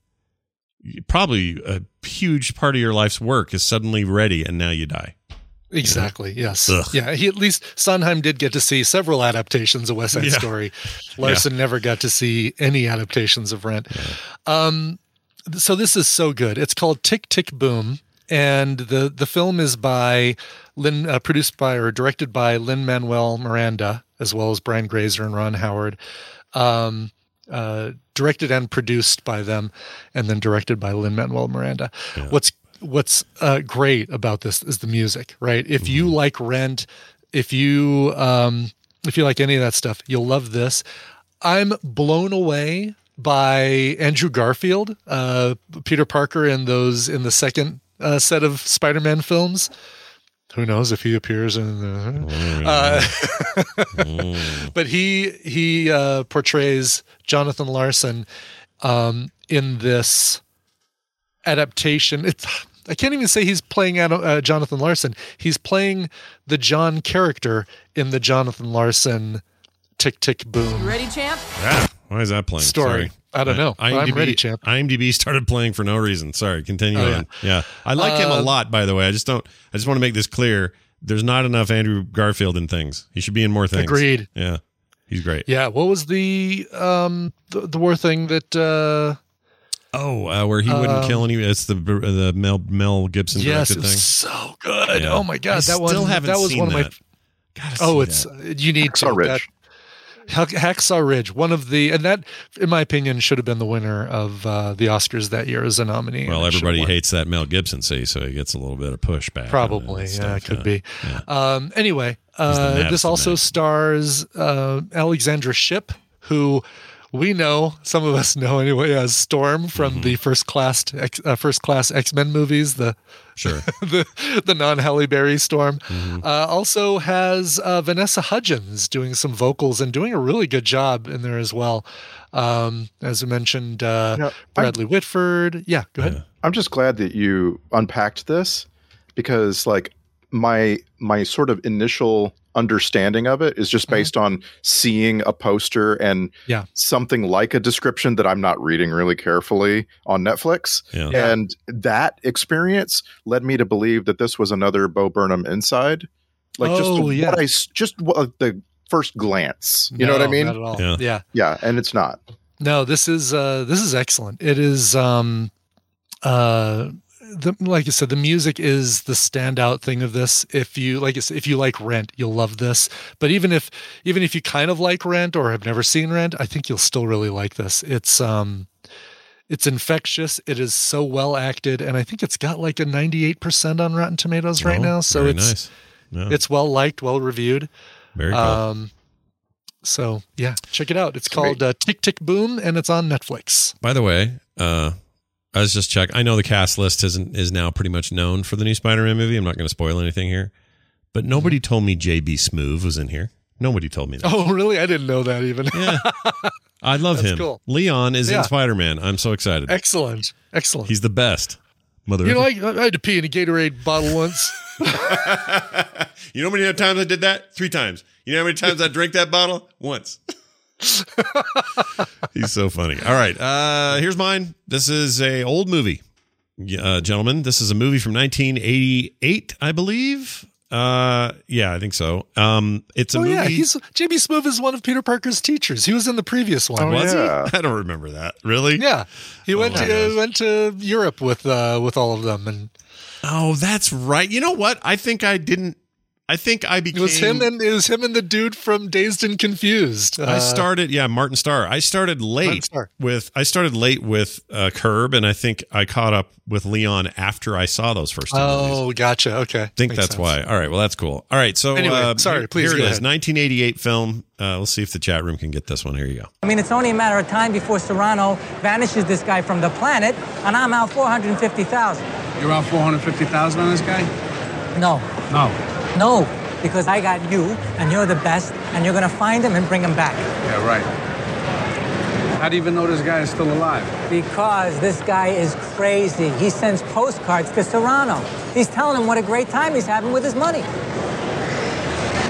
probably a huge part of your life's work is suddenly ready and now you die. Exactly. Yes. Ugh. Yeah. He at least Sondheim did get to see several adaptations of West Side Yeah. Story. Larson never got to see any adaptations of Rent. Um, so this is so good. It's called Tick Tick Boom, and the the film is by Lin, uh, produced by or directed by Lin Manuel Miranda, as well as Brian Grazer and Ron Howard. Um, uh, directed and produced by them, and then directed by Lin Manuel Miranda. What's what's uh, great about this is the music, right? If you like Rent, if you um, if you like any of that stuff, you'll love this. I'm blown away by Andrew Garfield, uh, Peter Parker in those in the second uh, set of Spider-Man films. Who knows if he appears in the? Uh, but he he uh, portrays Jonathan Larson um, in this adaptation. It's I can't even say he's playing Ad- uh, Jonathan Larson. He's playing the John character in the Jonathan Larson Tick Tick Boom. Ready, champ? Yeah. Why is that playing? Story. Sorry. I don't know. I'm ready, champ. IMDb started playing for no reason. Sorry. Continue Oh, on. Yeah. I like him a Uh, lot, by the way. I just don't, I just want to make this clear. There's not enough Andrew Garfield in things. He should be in more things. Agreed. Yeah. He's great. Yeah. What was the um the, the war thing that uh Oh, uh, where he wouldn't Um, kill any. It's the the Mel Mel Gibson yes, directed it was thing. so good. Yeah. Oh my god, I that one still haven't that was seen one of my. Gotta Oh, it's that. you need to Hacksaw Ridge. that- Hack- Hacksaw Ridge, one of the, and that, in my opinion, should have been the winner of uh, the Oscars that year as a nominee. Well, and it should have everybody hates that Mel Gibson scene, so he gets a little bit of pushback. Probably, yeah, it could yeah. be. Um, anyway, uh, this also stars uh, Alexandra Shipp, who we know, some of us know anyway, as Storm from Mm-hmm. the first class X, uh, first class X Men movies, the Sure. the the non Halle Berry Storm. Mm-hmm. Uh, also has uh, Vanessa Hudgens doing some vocals and doing a really good job in there as well. Um, as I mentioned, uh, know, Bradley Whitford. Yeah, go ahead. I'm just glad that you unpacked this because like my my sort of initial understanding of it is just based on seeing a poster and Yeah. something like a description that I'm not reading really carefully on Netflix. Yeah. And that experience led me to believe that this was another Bo Burnham inside. Like just Oh, the, yeah. what I s- just what, the first glance. You know what I mean? Not at all. Yeah. yeah. Yeah, and it's not. No, this is uh this is excellent. It is um uh the like I said, the music is the standout thing of this. If you like said, if you like Rent, you'll love this. But even if even if you kind of like Rent or have never seen Rent, I think you'll still really like this. It's um it's infectious. It is so well acted, and I think it's got like a 98% on Rotten Tomatoes right Oh, now. So very it's nice. Yeah. it's well liked, well reviewed. Very cool. Um so yeah, check it out. It's called uh, Tick Tick Boom, and it's on Netflix. By the way, uh, I was just check. I know the cast list isn't is now pretty much known for the new Spider-Man movie. I'm not going to spoil anything here, but nobody mm-hmm. told me JB Smoove was in here. Nobody told me that. Oh, really? I didn't know that even. Yeah. I love That's him. cool. Leon is Yeah. in Spider-Man. I'm so excited. Excellent. Excellent. He's the best. Mother. you know, I, I had to pee in a Gatorade bottle once. you know how many times I did that? Three times. You know how many times I drank that bottle? Once. He's so funny. All right, uh, here's mine. This is a old movie, uh, gentlemen. This is a movie from 1988, I believe. Uh, yeah, I think so. Um, it's a oh movie. yeah, he's JB Smoove is one of Peter Parker's teachers. He was in the previous one. was yeah. he? I don't remember that. Really? Yeah, he went to gosh. uh, went to Europe with uh, with all of them, and Oh, that's right. You know what? I think I didn't. I think I became. it was him and it was him and the dude from Dazed and Confused. I Uh, started, yeah, Martin Starr. I started late with I started late with uh, Curb, and I think I caught up with Leon after I saw those first two movies. Oh, gotcha. Okay, I think Makes that's sense. why. All right, well, that's cool. All right, so Anyway, uh, sorry, please Here go it is, ahead. 1988 film. Uh, we'll see if the chat room can get this one. Here you go. I mean, it's only a matter of time before Serrano vanishes this guy from the planet, and I'm out 450,000. You're out 450,000 on this guy? No, No. No, because I got you, and you're the best, and you're gonna find him and bring him back. Yeah, right. How do you even know this guy is still alive? Because this guy is crazy. He sends postcards to Serrano. He's telling him what a great time he's having with his money.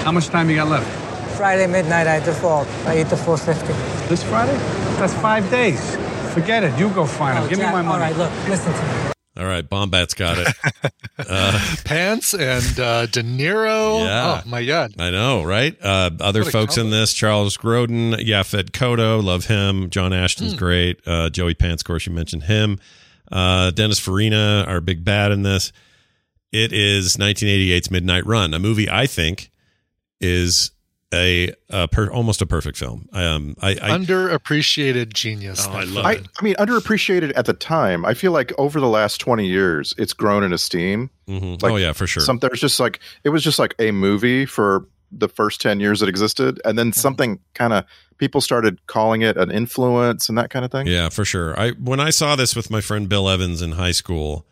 How much time you got left? Friday midnight, I default. I eat the 450. This Friday? That's five days. Forget it. You go find him. Oh, Give me my money. All right, look, listen to me. All right, Bombat's got it. uh, Pants and uh, De Niro. Yeah. Oh my god. I know, right? Uh, other folks in this: Charles Grodin, Yaphet Kotto, love him. John Ashton's Hmm. great. Uh, Joey Pants, of course, you mentioned him. Uh, Dennis Farina, our big bad in this. It is 1988's Midnight Run, a movie I think is a, a per, almost a perfect film. Um, I, I Underappreciated genius. Oh, I love I, film. I mean, underappreciated at the time. I feel like over the last 20 years, it's grown in esteem. Mhm. Like oh yeah, for sure. Something there's just like, it was just like a movie for the first 10 years it existed. And then something kind of, people started calling it an influence and that kind of thing. Yeah, for sure. I when I saw this with my friend Bill Evans in high school,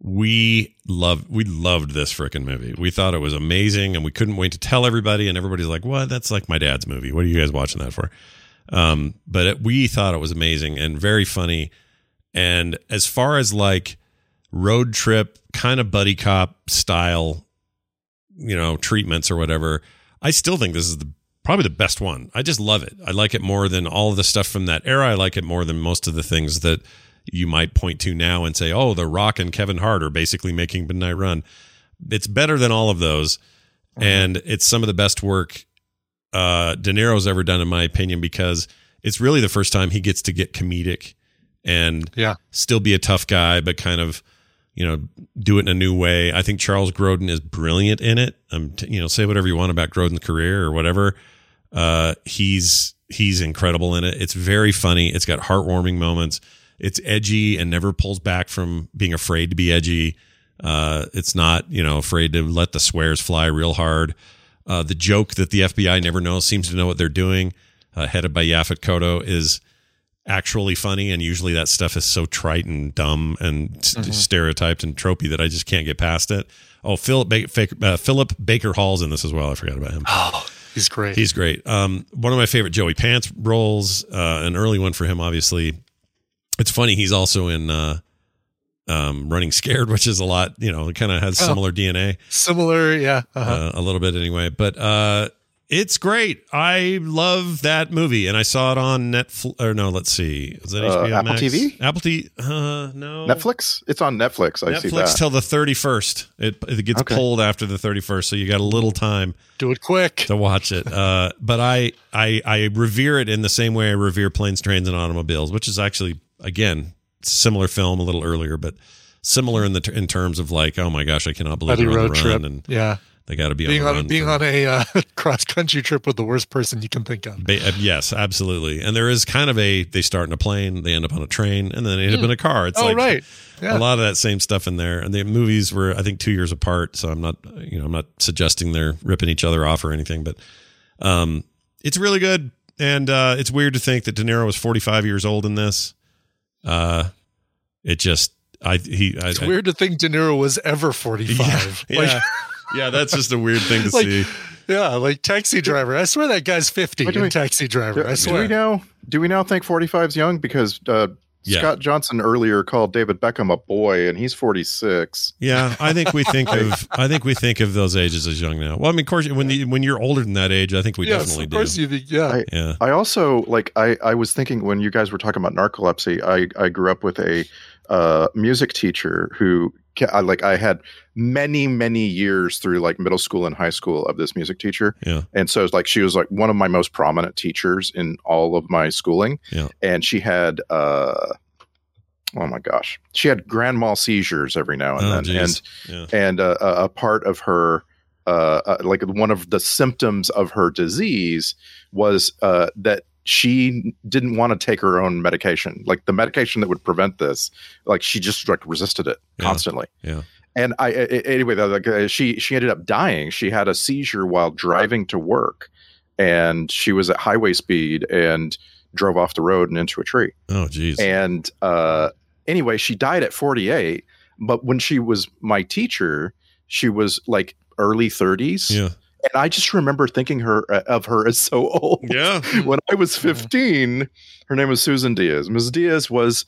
we loved we loved this freaking movie. We thought it was amazing, and we couldn't wait to tell everybody. And everybody's like, "What? That's like my dad's movie. What are you guys watching that for?" Um, but it, we thought it was amazing and very funny. And as far as like road trip kind of buddy cop style, you know, treatments or whatever, I still think this is the probably the best one. I just love it. I like it more than all of the stuff from that era. I like it more than most of the things that you might point to now and say, "Oh, The Rock and Kevin Hart are basically making Midnight Run." It's better than all of those, and it's some of the best work uh, De Niro's ever done, in my opinion, because it's really the first time he gets to get comedic and Yeah. still be a tough guy, but kind of you know do it in a new way. I think Charles Grodin is brilliant in it. Um, t- you know, say whatever you want about Grodin's career or whatever. Uh, he's he's incredible in it. It's very funny. It's got heartwarming moments. It's edgy and never pulls back from being afraid to be edgy. Uh, it's not you know afraid to let the swears fly real hard. Uh, the joke that the FBI never knows seems to know what they're doing, uh, headed by Yaphet Kotto, is actually funny. And usually that stuff is so trite and dumb and Mhm. stereotyped and tropey that I just can't get past it. Oh, Philip ba- uh, Philip Baker Hall's in this as well. I forgot about him. Oh, he's great. He's great. Um, one of my favorite Joey Pants roles, uh, an early one for him, obviously. It's funny. He's also in uh, um, Running Scared, which is a lot, you know, it kind of has Oh. similar DNA Similar, yeah. Uh-huh. uh, a little bit anyway. But uh, it's great. I love that movie, and I saw it on Netflix. Or no, let's see, is that Uh, HBO Apple Max? TV? Apple TV? Uh, no, Netflix? It's on Netflix. I see Netflix that. till the thirty first. It it gets Okay. pulled after the thirty first, so you got a little time Do it quick. to watch it. Uh, but I, I I revere it in the same way I revere planes, trains, and automobiles, which is actually again similar film, a little earlier, but similar in the in terms of like, oh my gosh, I cannot believe Buddy they're on road the trip. and yeah. they got to be being on the on being for- on a uh, cross country trip with the worst person you can think of. Ba- uh, yes, absolutely. And there is kind of a they start in a plane, they end up on a train, and then they end up Hmm. in a car. It's Oh, like right. Yeah. a lot of that same stuff in there. And the movies were, I think, two years apart. So I'm not, you know, I'm not suggesting they're ripping each other off or anything, but um, it's really good. And uh, it's weird to think that De Niro was 45 years old in this. Uh, it just, I he, I, It's I- weird to think De Niro was ever 45. Yeah, Like- yeah. yeah, that's just a weird thing to Like, see. Yeah, like Taxi Driver. I swear that guy's 50 in we- Taxi Driver. Do, I do swear. we now? Do we now think 45 is young? Because uh, Yeah. Scott Johnson earlier called David Beckham a boy, and he's 46. Yeah, I think we think of I think we think of those ages as young now. Well, I mean, of course, when you, when you're older than that age, I think we yes, definitely of course do. you think, yeah. I, Yeah. I also like I I was thinking when you guys were talking about narcolepsy, I I grew up with a uh, music teacher who I, like I had many many years through like middle school and high school of this music teacher. Yeah. And so it's like she was like one of my most prominent teachers in all of my schooling. Yeah. And she had uh oh my gosh. She had grand mal seizures every now and Oh, then. geez. And Yeah. and uh, a a part of her uh, uh, like one of the symptoms of her disease was uh, that she didn't want to take her own medication like the medication that would prevent this like she just like resisted it Yeah. constantly Yeah. and I, I anyway, though, like uh, she she ended up dying. She had a seizure while driving to work, and she was at highway speed and drove off the road and into a tree. Oh, geez. And uh, anyway, she died at 48. But when she was my teacher, she was like early 30s. Yeah. And I just remember thinking her uh, of her as so old. Yeah. when I was 15, her name was Susan Diaz. Ms. Diaz was,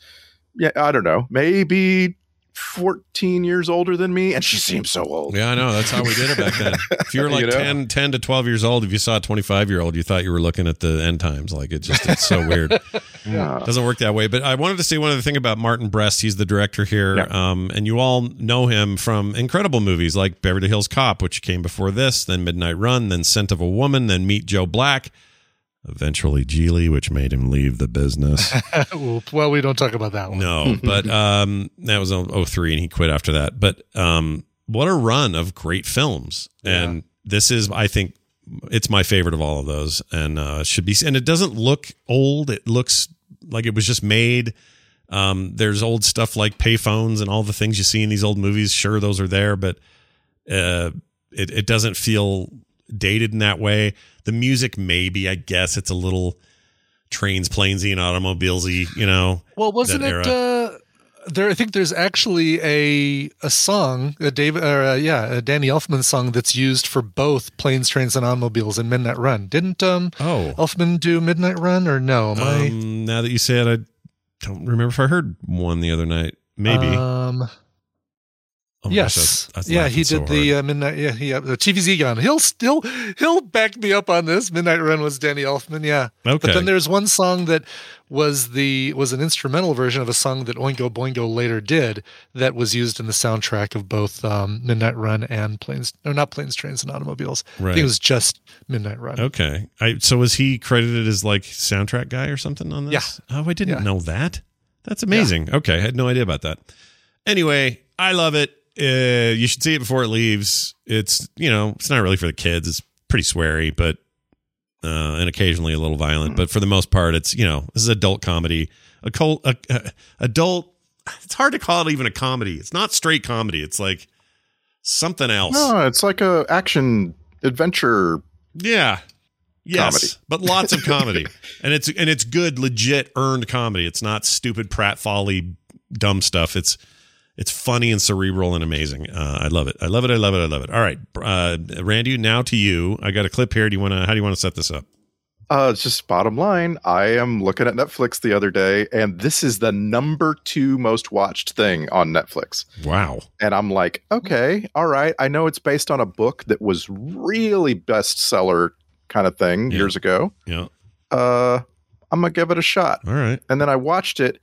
yeah, I don't know, maybe 14 years older than me, and she seems so old. Yeah, I know. That's how we did it back then. If you were like You know? 10, 10 to 12 years old, if you saw a 25 year old, you thought you were looking at the end times. Like it just, it's so weird. Yeah. Doesn't work that way. But I wanted to say one other thing about Martin Brest. He's the director here. Yeah. Um, and you all know him from incredible movies like Beverly Hills Cop, which came before this, then Midnight Run, then Scent of a Woman, then Meet Joe Black, eventually Gigli, which made him leave the business. well, we don't talk about that one. No, but um, that was 03 and he quit after that. But um, what a run of great films. And this is, I think, it's my favorite of all of those and uh, should be. And it doesn't look old. It looks like it was just made. Um, there's old stuff like payphones and all the things you see in these old movies. Sure, those are there, but uh, it, it doesn't feel dated in that way. The music, maybe, I guess it's a little trains, planesy, and automobilesy, you know. Well, wasn't it? Uh, there, I think there's actually a a song, a David, or uh, yeah, a Danny Elfman song that's used for both planes, trains, and automobiles in Midnight Run. Didn't um Oh. Elfman do Midnight Run or no? Am I? Um, now that you say it, I don't remember if I heard one the other night. Maybe. Um, Oh yes. gosh, I I yeah, he so did the uh, midnight. Yeah, he uh, the TVZ gun. He'll still he'll back me up on this. Midnight Run was Danny Elfman. Yeah. Okay. But then there's one song that was the was an instrumental version of a song that Oingo Boingo later did that was used in the soundtrack of both um, Midnight Run and Planes or not Planes, Trains, and Automobiles. I Right. think it was just Midnight Run. Okay. I so was he credited as like soundtrack guy or something on this? Yeah. Oh, I didn't Yeah. know that. That's amazing. Okay, I had no idea about that. Anyway, I love it. Uh, you should see it before it leaves. It's you know, it's not really for the kids. It's pretty sweary, but uh, and occasionally a little violent, but for the most part, it's you know this is adult comedy. A cult, a, a- adult. It's hard to call it even a comedy. It's not straight comedy. It's like something else. No, it's like a action adventure. Yeah. Yes, Comedy. but lots of comedy, and it's and it's good, legit, earned comedy. It's not stupid Pratt folly, dumb stuff. It's it's funny and cerebral and amazing. Uh, I love it. I love it. I love it. I love it. All right, uh, Randy. Now to you. I got a clip here. Do you want to? How do you want to set this up? Uh, it's just bottom line. I am looking at Netflix the other day, and this is the number two most watched thing on Netflix. Wow. And I'm like, okay, all right. I know it's based on a book that was really bestseller kind of thing years ago. Yeah. Uh, I'm gonna give it a shot. All right. And then I watched it,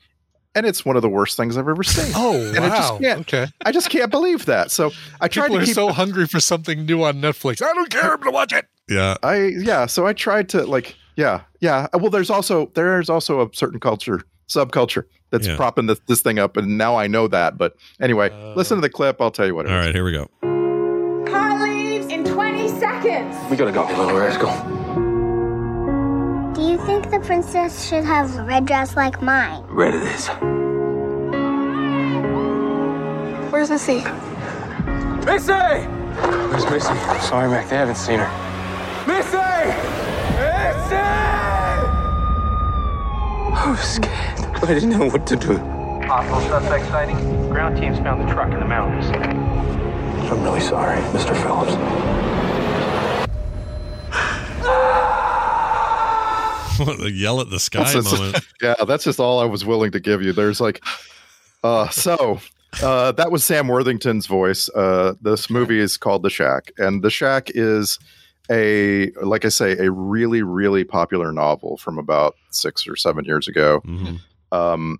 and it's one of the worst things I've ever seen. Oh, and I just wow. can't, Okay. I just can't believe that. So I tried People to are keep so hungry for something new on Netflix. I don't care. I'm going to watch it. Yeah. I yeah, so I tried to like yeah, yeah. Well, there's also there's also a certain culture subculture that's Yeah. propping this, this thing up, and now I know that. But anyway, oh. listen to the clip. I'll tell you what. It All is. right, here we go. Car leaves in 20 seconds. We gotta go, little rascal. Do you think the princess should have a red dress like mine? Red it is. Where's Missy? Missy! Where's Missy? Sorry, Mac. They haven't seen her. Missy! Missy! I was scared. I didn't know what to do. Possible suspect sighting. Ground teams found the truck in the mountains. I'm really sorry, Mr. Phillips. the yell at the sky That's moment. yeah, that's just all I was willing to give you. There's like, uh, so uh, that was Sam Worthington's voice. Uh, this movie is called The Shack, and The Shack is a, like I say, a really, really popular novel from about six or seven years ago. Um,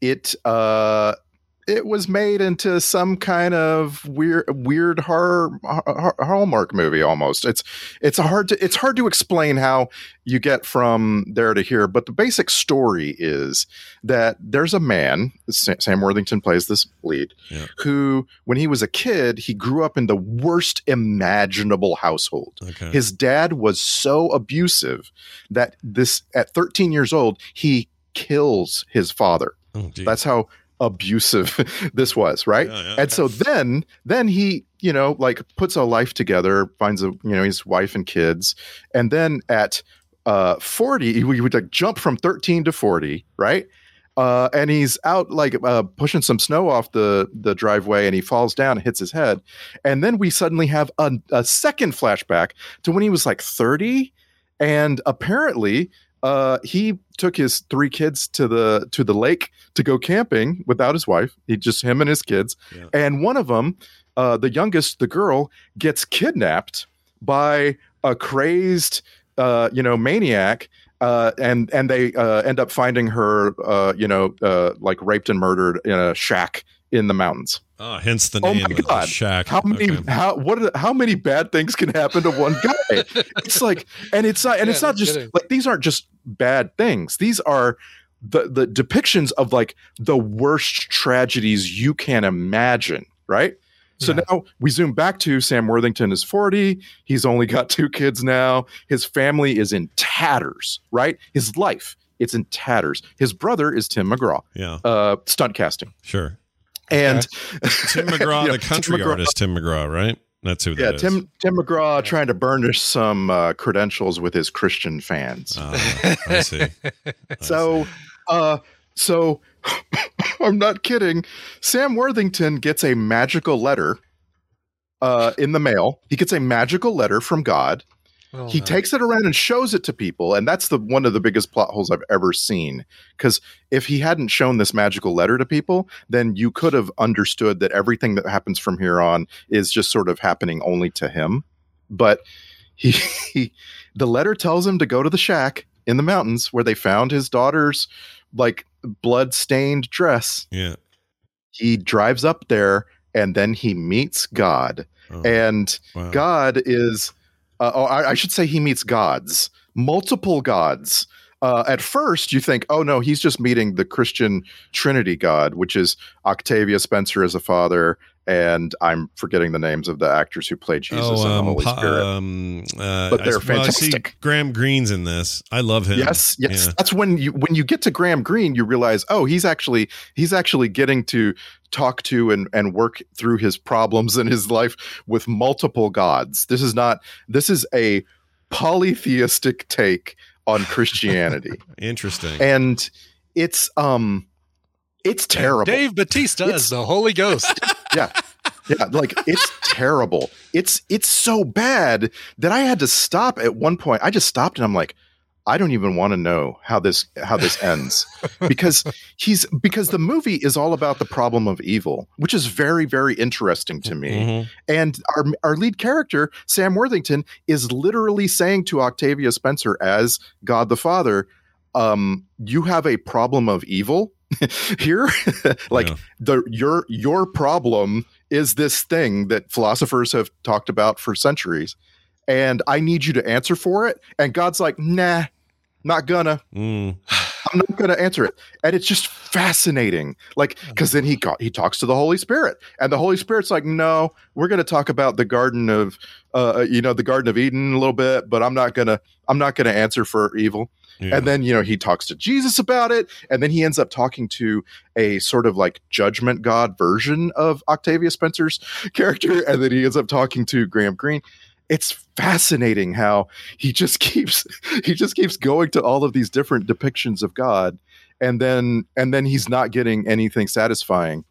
it uh, it was made into some kind of weird, weird horror, hallmark movie almost. It's it's hard to it's hard to explain how you get from there to here, but the basic story is that there's a man, Sam Worthington plays this lead, who, when he was a kid, he grew up in the worst imaginable household. Okay. His dad was so abusive that this, at 13 years old, he kills his father. Oh, That's how abusive this was, right? and so then, then he, you know, like puts a life together, finds a, you know, his wife and kids, and then at uh 40, he would like jump from 13 to 40, right? Uh, and he's out like uh, pushing some snow off the the driveway, and he falls down and hits his head. And then we suddenly have a, a second flashback to when he was like 30, and apparently uh, he took his three kids to the to the lake to go camping without his wife. He just him and his kids, and one of them, uh, the youngest, the girl, gets kidnapped by a crazed, uh, you know, maniac. Uh, and and they uh, end up finding her, uh, you know, uh, like raped and murdered in a shack in the mountains. Oh, hence the name. Oh name my of the god! shack. How many? Okay. How what? Are, how many bad things can happen to one guy? it's like, and it's not, and it's Yeah, not no just kidding. like these aren't just bad things. These are the the depictions of like the worst tragedies you can imagine. Right. So now we zoom back to Sam Worthington is 40. He's only got two kids now. His family is in tatters, right? His life, it's in tatters. His brother is Tim McGraw. Yeah. Uh, stunt casting. Sure. And Tim McGraw, Yeah, the Tim country McGraw. artist Tim McGraw, right? That's who Yeah, that is. Tim Tim McGraw trying to burnish some uh, credentials with his Christian fans. Ah, I see. so, uh, so I'm not kidding. Sam Worthington gets a magical letter uh, in the mail. He gets a magical letter from God. Oh, he no. takes it around and shows it to people, and that's the one of the biggest plot holes I've ever seen. Because if he hadn't shown this magical letter to people, then you could have understood that everything that happens from here on is just sort of happening only to him. But he, he the letter tells him to go to the shack in the mountains where they found his daughter's like blood stained dress. Yeah. He drives up there and then he meets God. Oh, and wow. God is, uh, oh, I, I should say he meets gods, multiple gods. Uh, at first, you think, oh no, he's just meeting the Christian Trinity God, which is Octavia Spencer as a father and I'm forgetting the names of the actors who play Jesus and the Holy pa- Spirit. um, uh, But they're I, well, fantastic. Graham Greene's in this. I love him. Yes, yes. Yeah. That's when you when you get to Graham Greene, you realize, oh, he's actually he's actually getting to talk to and and work through his problems in his life with multiple gods. This is not this is a polytheistic take on Christianity. Interesting. and it's um it's terrible. Dave Batista It's- is the Holy Ghost. yeah. Yeah like it's terrible. It's it's so bad that i had to stop at one point. I just stopped and i'm like i don't even want to know how this how this ends. Because he's because the movie is all about the problem of evil which is very very interesting to me. Mhm. and our our lead character sam worthington is literally saying to octavia spencer as god the father um you have a problem of evil here like Yeah. the your your problem is this thing that philosophers have talked about for centuries and i need you to answer for it. And god's like nah not gonna. Mm. i'm not gonna answer it. And it's just fascinating. Like because then he got he talks to the holy spirit. And the holy spirit's like no we're gonna talk about the garden of uh you know the garden of eden a little bit but i'm not gonna i'm not gonna answer for evil Yeah. and then, you know, he talks to Jesus about it. And then he ends up talking to a sort of like judgment God version of Octavia Spencer's character. And then he ends up talking to Graham Greene. It's fascinating how he just keeps he just keeps going to all of these different depictions of God. And then and then he's not getting anything satisfying.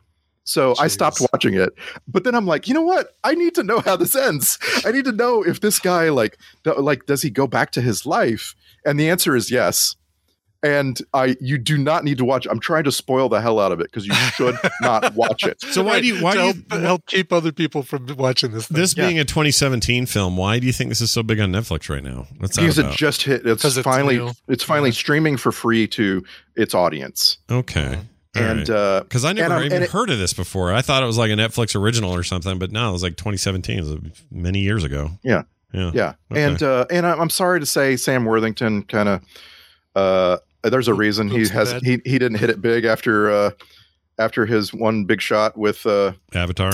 So I stopped watching it. But then I'm like, you know what? I need to know how this ends. I need to know if this guy like like does he go back to his life? And the answer is yes. And I you do not need to watch. I'm trying to spoil the hell out of it because you should not watch it. So why do you why to do help, you help keep other people from watching this? Thing. this being a 2017 film? Why do you think this is so big on Netflix right now? What's that because it just hit it's, 'Cause it's finally new. it's finally streaming for free to its audience. okay. And uh because I and never I'm- even it- heard of this before. I thought it was like a Netflix original or something, but no, it was like 2017. It was many years ago. Yeah. Yeah. Yeah. Okay. And uh and I- I'm sorry to say Sam Worthington kind of uh there's a reason he has bad. he he didn't hit it big after uh after his one big shot with uh Avatar.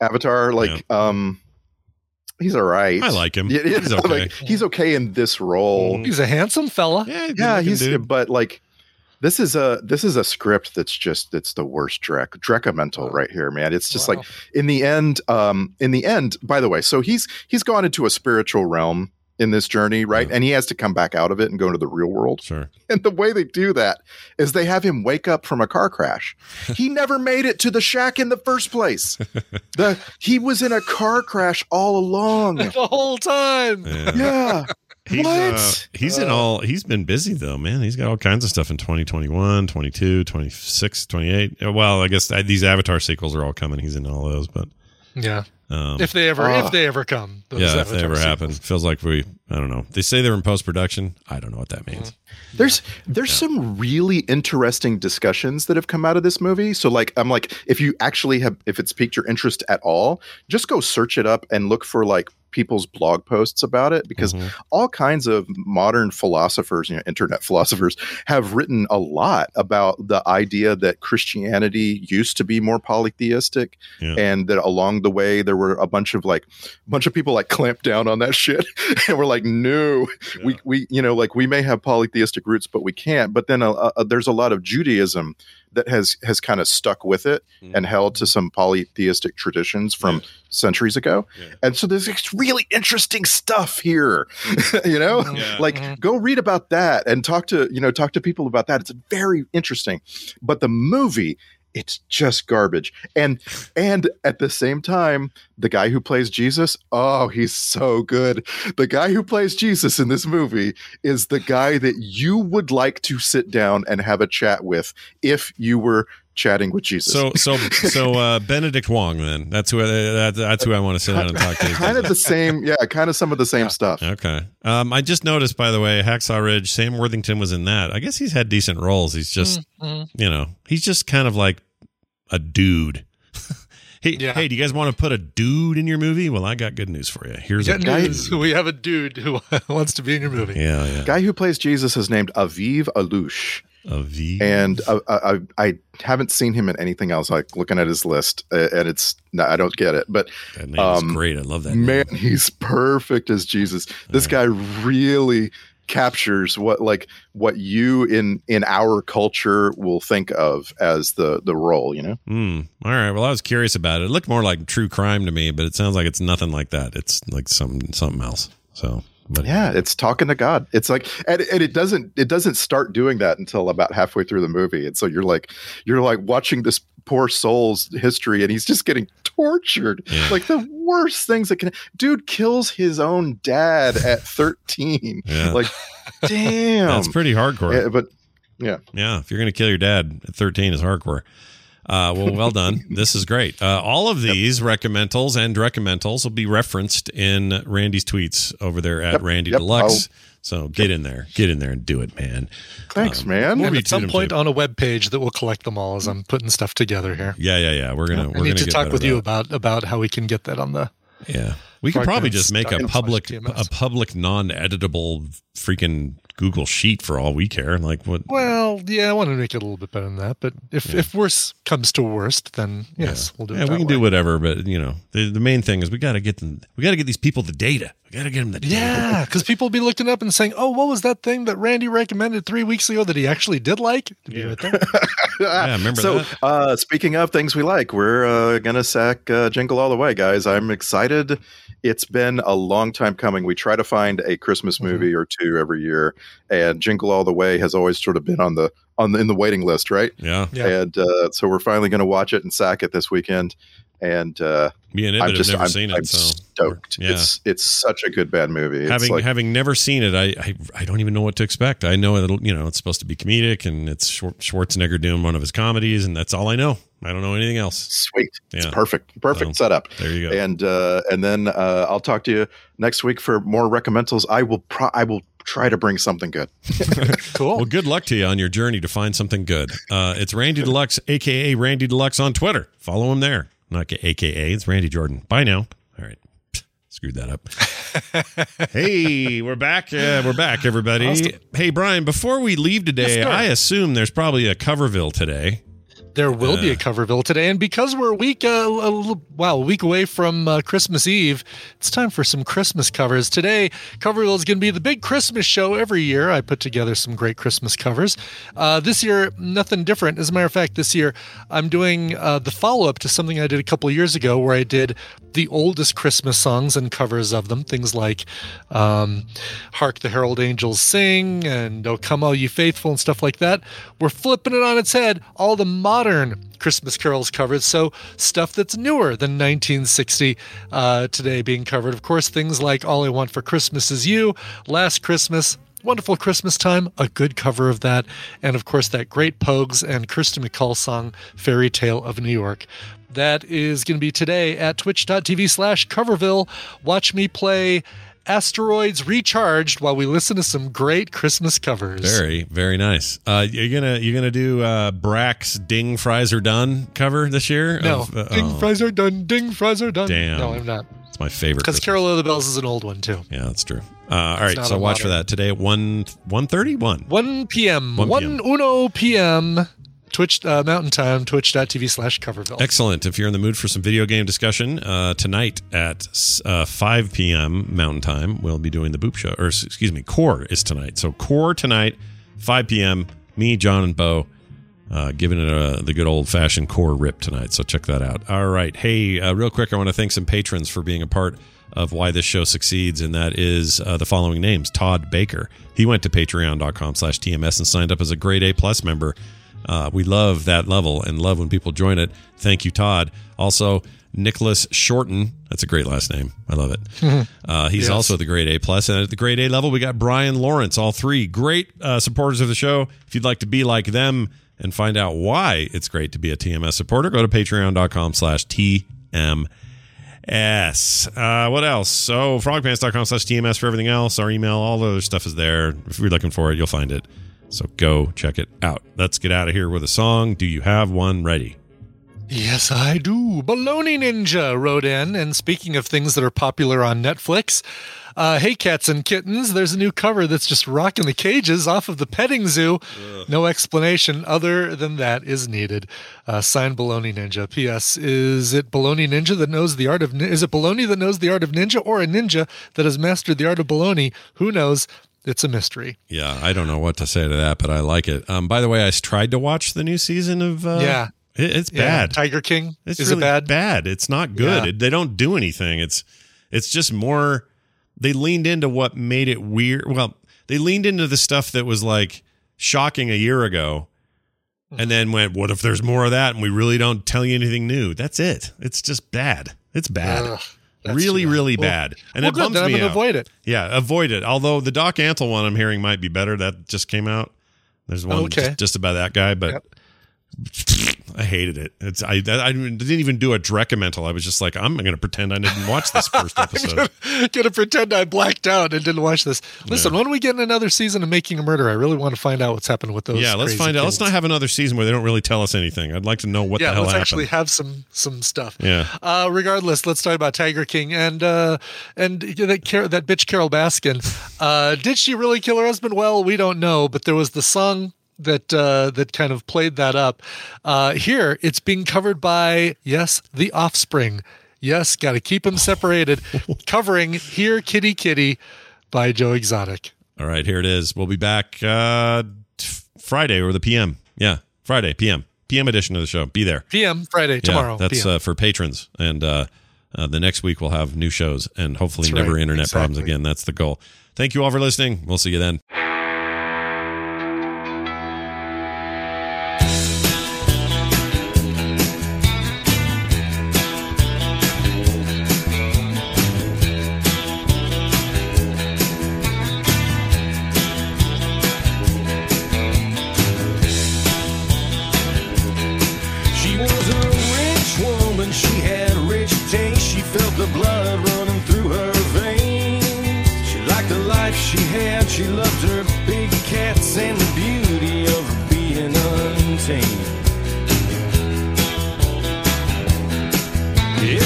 Avatar like um he's all right. I like him. Yeah, yeah, He's okay. like, he's okay in this role. He's a handsome fella. Yeah, yeah, he's dude. but like this is a this is a script that's just it's the worst Drek Drekamental right here, man. It's just Wow. like in the end, um, in the end, by the way, so he's he's gone into a spiritual realm in this journey, right? And he has to come back out of it and go into the real world. Sure. And the way they do that is they have him wake up from a car crash. he never made it to the shack in the first place. The he was in a car crash all along. the whole time. Yeah. Yeah. He's, what? uh, he's in all he's been busy though man. He's got all kinds of stuff in 2021 22 26 28 Uh, well i guess uh, these avatar sequels are all coming. He's in all those but Yeah. um, if they ever, uh, if they ever come, those yeah if they ever sequels. happen feels like we i don't know. They say they're in post-production. I don't know what that means. There's there's some really interesting discussions that have come out of this movie. So like I'm like if you actually have if it's piqued your interest at all, just go search it up and look for like people's blog posts about it because Mhm. all kinds of modern philosophers, you know, internet philosophers have written a lot about the idea that Christianity used to be more polytheistic Yeah. and that along the way there were a bunch of like a bunch of people like clamped down on that shit and we're like no we we you know like we may have polytheistic roots but we can't but then uh uh there's a lot of Judaism that has has kind of stuck with it hmm. and held to some polytheistic traditions from centuries ago. And so there's this really interesting stuff here you know? Yeah. like mm-hmm. go read about that and talk to you know talk to people about that. It's very interesting. But the movie it's just garbage. And and at the same time the guy who plays jesus oh he's so good. The guy who plays jesus in this movie is the guy that you would like to sit down and have a chat with if you were chatting with jesus. So so so uh benedict wong then. That's who I, that, that's who i want to sit down and talk to kind of the same yeah kind of some of the same stuff. Okay. Um i just noticed by the way hacksaw ridge sam worthington was in that. I guess he's had decent roles. He's just Mhm. you know he's just kind of like a dude. Hey Yeah. hey do you guys want to put a dude in your movie? Well i got good news for you. Here's a Get guy- news. We have a dude who wants to be in your movie. yeah yeah. Guy who plays jesus is named aviv alush A V. and I, I I haven't seen him in anything else. Like looking at his list, and it's no, I don't get it. But That name is great. I love that. man, he's perfect as Jesus. This guy really captures what like what you in in our culture will think of as the the role. You know. Hmm. All right. Well, I was curious about it. It looked more like true crime to me, but it sounds like it's nothing like that. It's like something something else. So, but Yeah, it's talking to God. It's like, and, and it doesn't it doesn't start doing that until about halfway through the movie. And so you're like, you're like watching this poor soul's history, and he's just getting tortured, like the worst things that can. Dude kills his own dad at 13. Yeah. Like, damn, That's pretty hardcore. Yeah, but yeah, Yeah, if you're going to kill your dad at 13 is hardcore. Uh, well, well done. this is great. Uh, all of these recommendals and recommendals will be referenced in Randy's tweets over there at Yep, Randy yep. Deluxe. I'll- So get in there, get in there and do it, man. Thanks, Um, man. we'll and at some point too. on a web page that will collect them all as I'm putting stuff together here. Yeah, yeah, yeah. We're gonna. I we're need gonna to talk with at you about about how we can get that on the. Yeah, we could probably just make a public a public non-editable freaking Google sheet for all we care. Like what? Well, yeah, I want to make it a little bit better than that, but if if worse comes to worst, then yes, we'll do it. Yeah, we can way. do whatever, but you know, the, the main thing is we got to get them. We got to get these people the data. We got to get them the data. Yeah, because people will be looking up and saying, "Oh, what was that thing that Randy recommended three weeks ago that he actually did like?" Did you admit that? Yeah, remember so, that? uh, speaking of things we like, we're uh, gonna sack uh, Jingle All the Way, guys. I'm excited. It's been a long time coming. We try to find a Christmas Mm-hmm. movie or two every year, and Jingle All the Way has always sort of been on the on the, in the waiting list, right? Yeah. Yeah. And uh, so we're finally going to watch it and sack it this weekend. And uh, Me and Ibbott I'm have just never I'm, seen it, I'm so stoked. yeah. It's it's such a good bad movie. It's having like, having never seen it, I, I I don't even know what to expect. I know it'll you know it's supposed to be comedic and it's Schwarzenegger doing one of his comedies, and that's all I know. I don't know anything else. Sweet. It's perfect. Perfect So, setup. there you go. And uh, and then uh, I'll talk to you next week for more recommendals. I will pro- I will try to bring something good. cool. Well, good luck to you on your journey to find something good. Uh, it's Randy Deluxe, aka Randy Deluxe on Twitter. Follow him there. Not aka, it's Randy Jordan. Bye now. All right. Screwed that up. hey, we're back. Uh, we're back, everybody. Awesome. Hey, Brian, before we leave today, Yes. I assume there's probably a Coverville today. There will be Uh. a Coverville today, and because we're a week, uh, a little, wow, a week away from uh, Christmas Eve, it's time for some Christmas covers. Today, Coverville is going to be the big Christmas show every year. I put together some great Christmas covers. Uh, this year, nothing different. As a matter of fact, this year I'm doing uh, the follow up to something I did a couple years ago, where I did the oldest Christmas songs and covers of them. Things like um, "Hark the Herald Angels Sing" and "O Come All You Faithful" and stuff like that. We're flipping it on its head. All the modern Christmas carols covered, so stuff that's newer than 1960 uh, today being covered. Of course, things like "All I Want for Christmas Is You," "Last Christmas." Wonderful Christmas Time, a good cover of that. And of course, that great Pogues and Kirsten MacColl song, Fairy Tale of New York. That is going to be today at twitch.tv slash coverville. Watch me play Asteroids Recharged while we listen to some great Christmas covers. Very, very nice. Uh, you're gonna you're gonna do uh, Brak's "Ding Fries Are Done" cover this year. No, Of, uh, ding oh, fries are done. Ding fries are done. Damn. No, I'm not. it's my favorite. Because Carol of the Bells is an old one too. Yeah, that's true. Uh, all right, so watch for that today at one one thirty one. 1 p.m. 1 1, uno p.m. Twitch uh, Mountain Time. Twitch.tv slash coverville. Excellent. If you're in the mood for some video game discussion, uh, tonight at uh, 5 p.m. Mountain Time, we'll be doing the Boop Show. Or, excuse me, Core is tonight. So, Core tonight, 5 p.m. Me, John, and Bo uh, giving it a, the good old fashioned Core rip tonight. So, check that out. All right. Hey, uh, real quick, I want to thank some patrons for being a part of why this show succeeds, and that is uh, the following names Todd Baker. He went to patreon.com slash TMS and signed up as a grade A plus member. Uh, we love that level and love when people join it. Thank you, Todd. Also, Nicholas Shorten. That's a great last name. I love it. Uh, he's Yes. also the grade A plus, and at the grade A level, we got Brian Lawrence. All three great uh, supporters of the show. If you'd like to be like them and find out why it's great to be a TMS supporter, go to Patreon.com/slash TMS. Uh, what else? So, frogpants.com slash TMS for everything else. Our email, all the other stuff is there. If you're looking for it, you'll find it. So, go check it out. Let's get out of here with a song. Do you have one ready? Yes, I do. Baloney Ninja wrote in, and speaking of things that are popular on Netflix, uh, hey cats and kittens, there's a new cover that's just rocking the cages off of the petting zoo. No explanation other than that is needed. Uh, signed Baloney Ninja. P.S. Is it Baloney Ninja that knows the art of? Is it Baloney that knows the art of ninja, or a ninja that has mastered the art of baloney? Who knows? It's a mystery. Yeah, I don't know what to say to that, but I like it. Um, by the way, I tried to watch the new season of. Uh, Yeah. it- it's Yeah, bad. Tiger King. It's is really it bad? Bad. It's not good. Yeah. It- they don't do anything. It's it's just more. They leaned into what made it weird. Well, they leaned into the stuff that was like shocking a year ago, and then went, "What if there's more of that?" And we really don't tell you anything new. That's it. It's just bad. It's bad. Ugh, that's really, really Well- bad. And well, it good, bums me out. avoid it. Yeah, avoid it. Although the Doc Antle one I'm hearing might be better. That just came out. There's one Okay. just, just about that guy, but I hated it. It's I I didn't even do a Dreckamental. I was just like, I'm going to pretend I didn't watch this first episode. I'm Gonna pretend I blacked out and didn't watch this. Listen, when we get in another season of Making a Murder, I really want to find out what's happened with those. yeah, let's find out. Let's not have another season where they don't really tell us anything. I'd like to know what yeah, the hell let's happened. actually have some some stuff. Yeah. Uh, regardless, let's talk about Tiger King and uh, and that Car- that bitch Carole Baskin. Uh, did she really kill her husband? Well, we don't know, but there was the song that uh, that kind of played that up. Uh, here, it's being covered by yes, the Offspring. Yes, got to keep them separated. Covering "Here, Kitty, Kitty" by Joe Exotic. All right, here it is. We'll be back uh, Friday or the PM. Yeah, Friday PM PM edition of the show. Be there. PM Friday tomorrow. That's uh, for patrons. And uh, uh, the next week we'll have new shows and hopefully That's never right, internet problems again. That's the goal. Thank you all for listening. We'll see you then. She had a rich taste. She felt the blood running through her veins. She liked the life she had, she loved her big cats and the beauty of being untamed.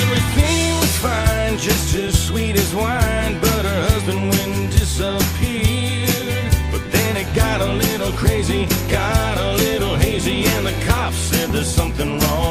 Everything was fine, just as sweet as wine, but her husband went disappeared. But then it got a little crazy, got a little hazy, and the cops said there's something wrong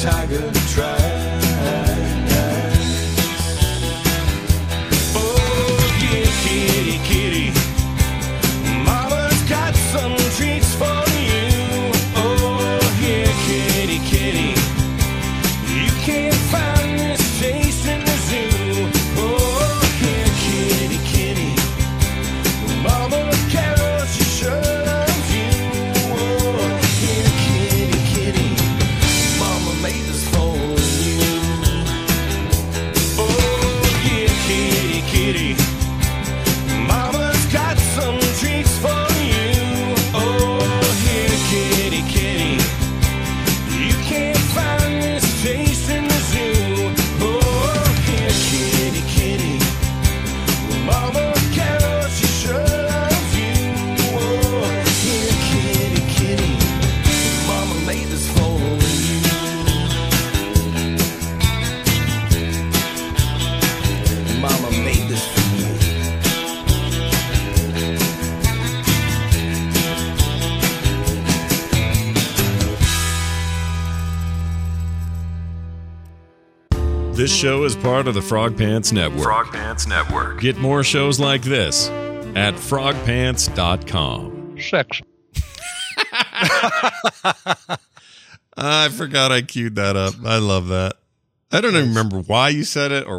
Tiger part of the Frog Pants Network. Frog Pants Network. Get more shows like this at frogpants.com. Sex. I forgot I queued that up. I love that. I don't even remember why you said it or what.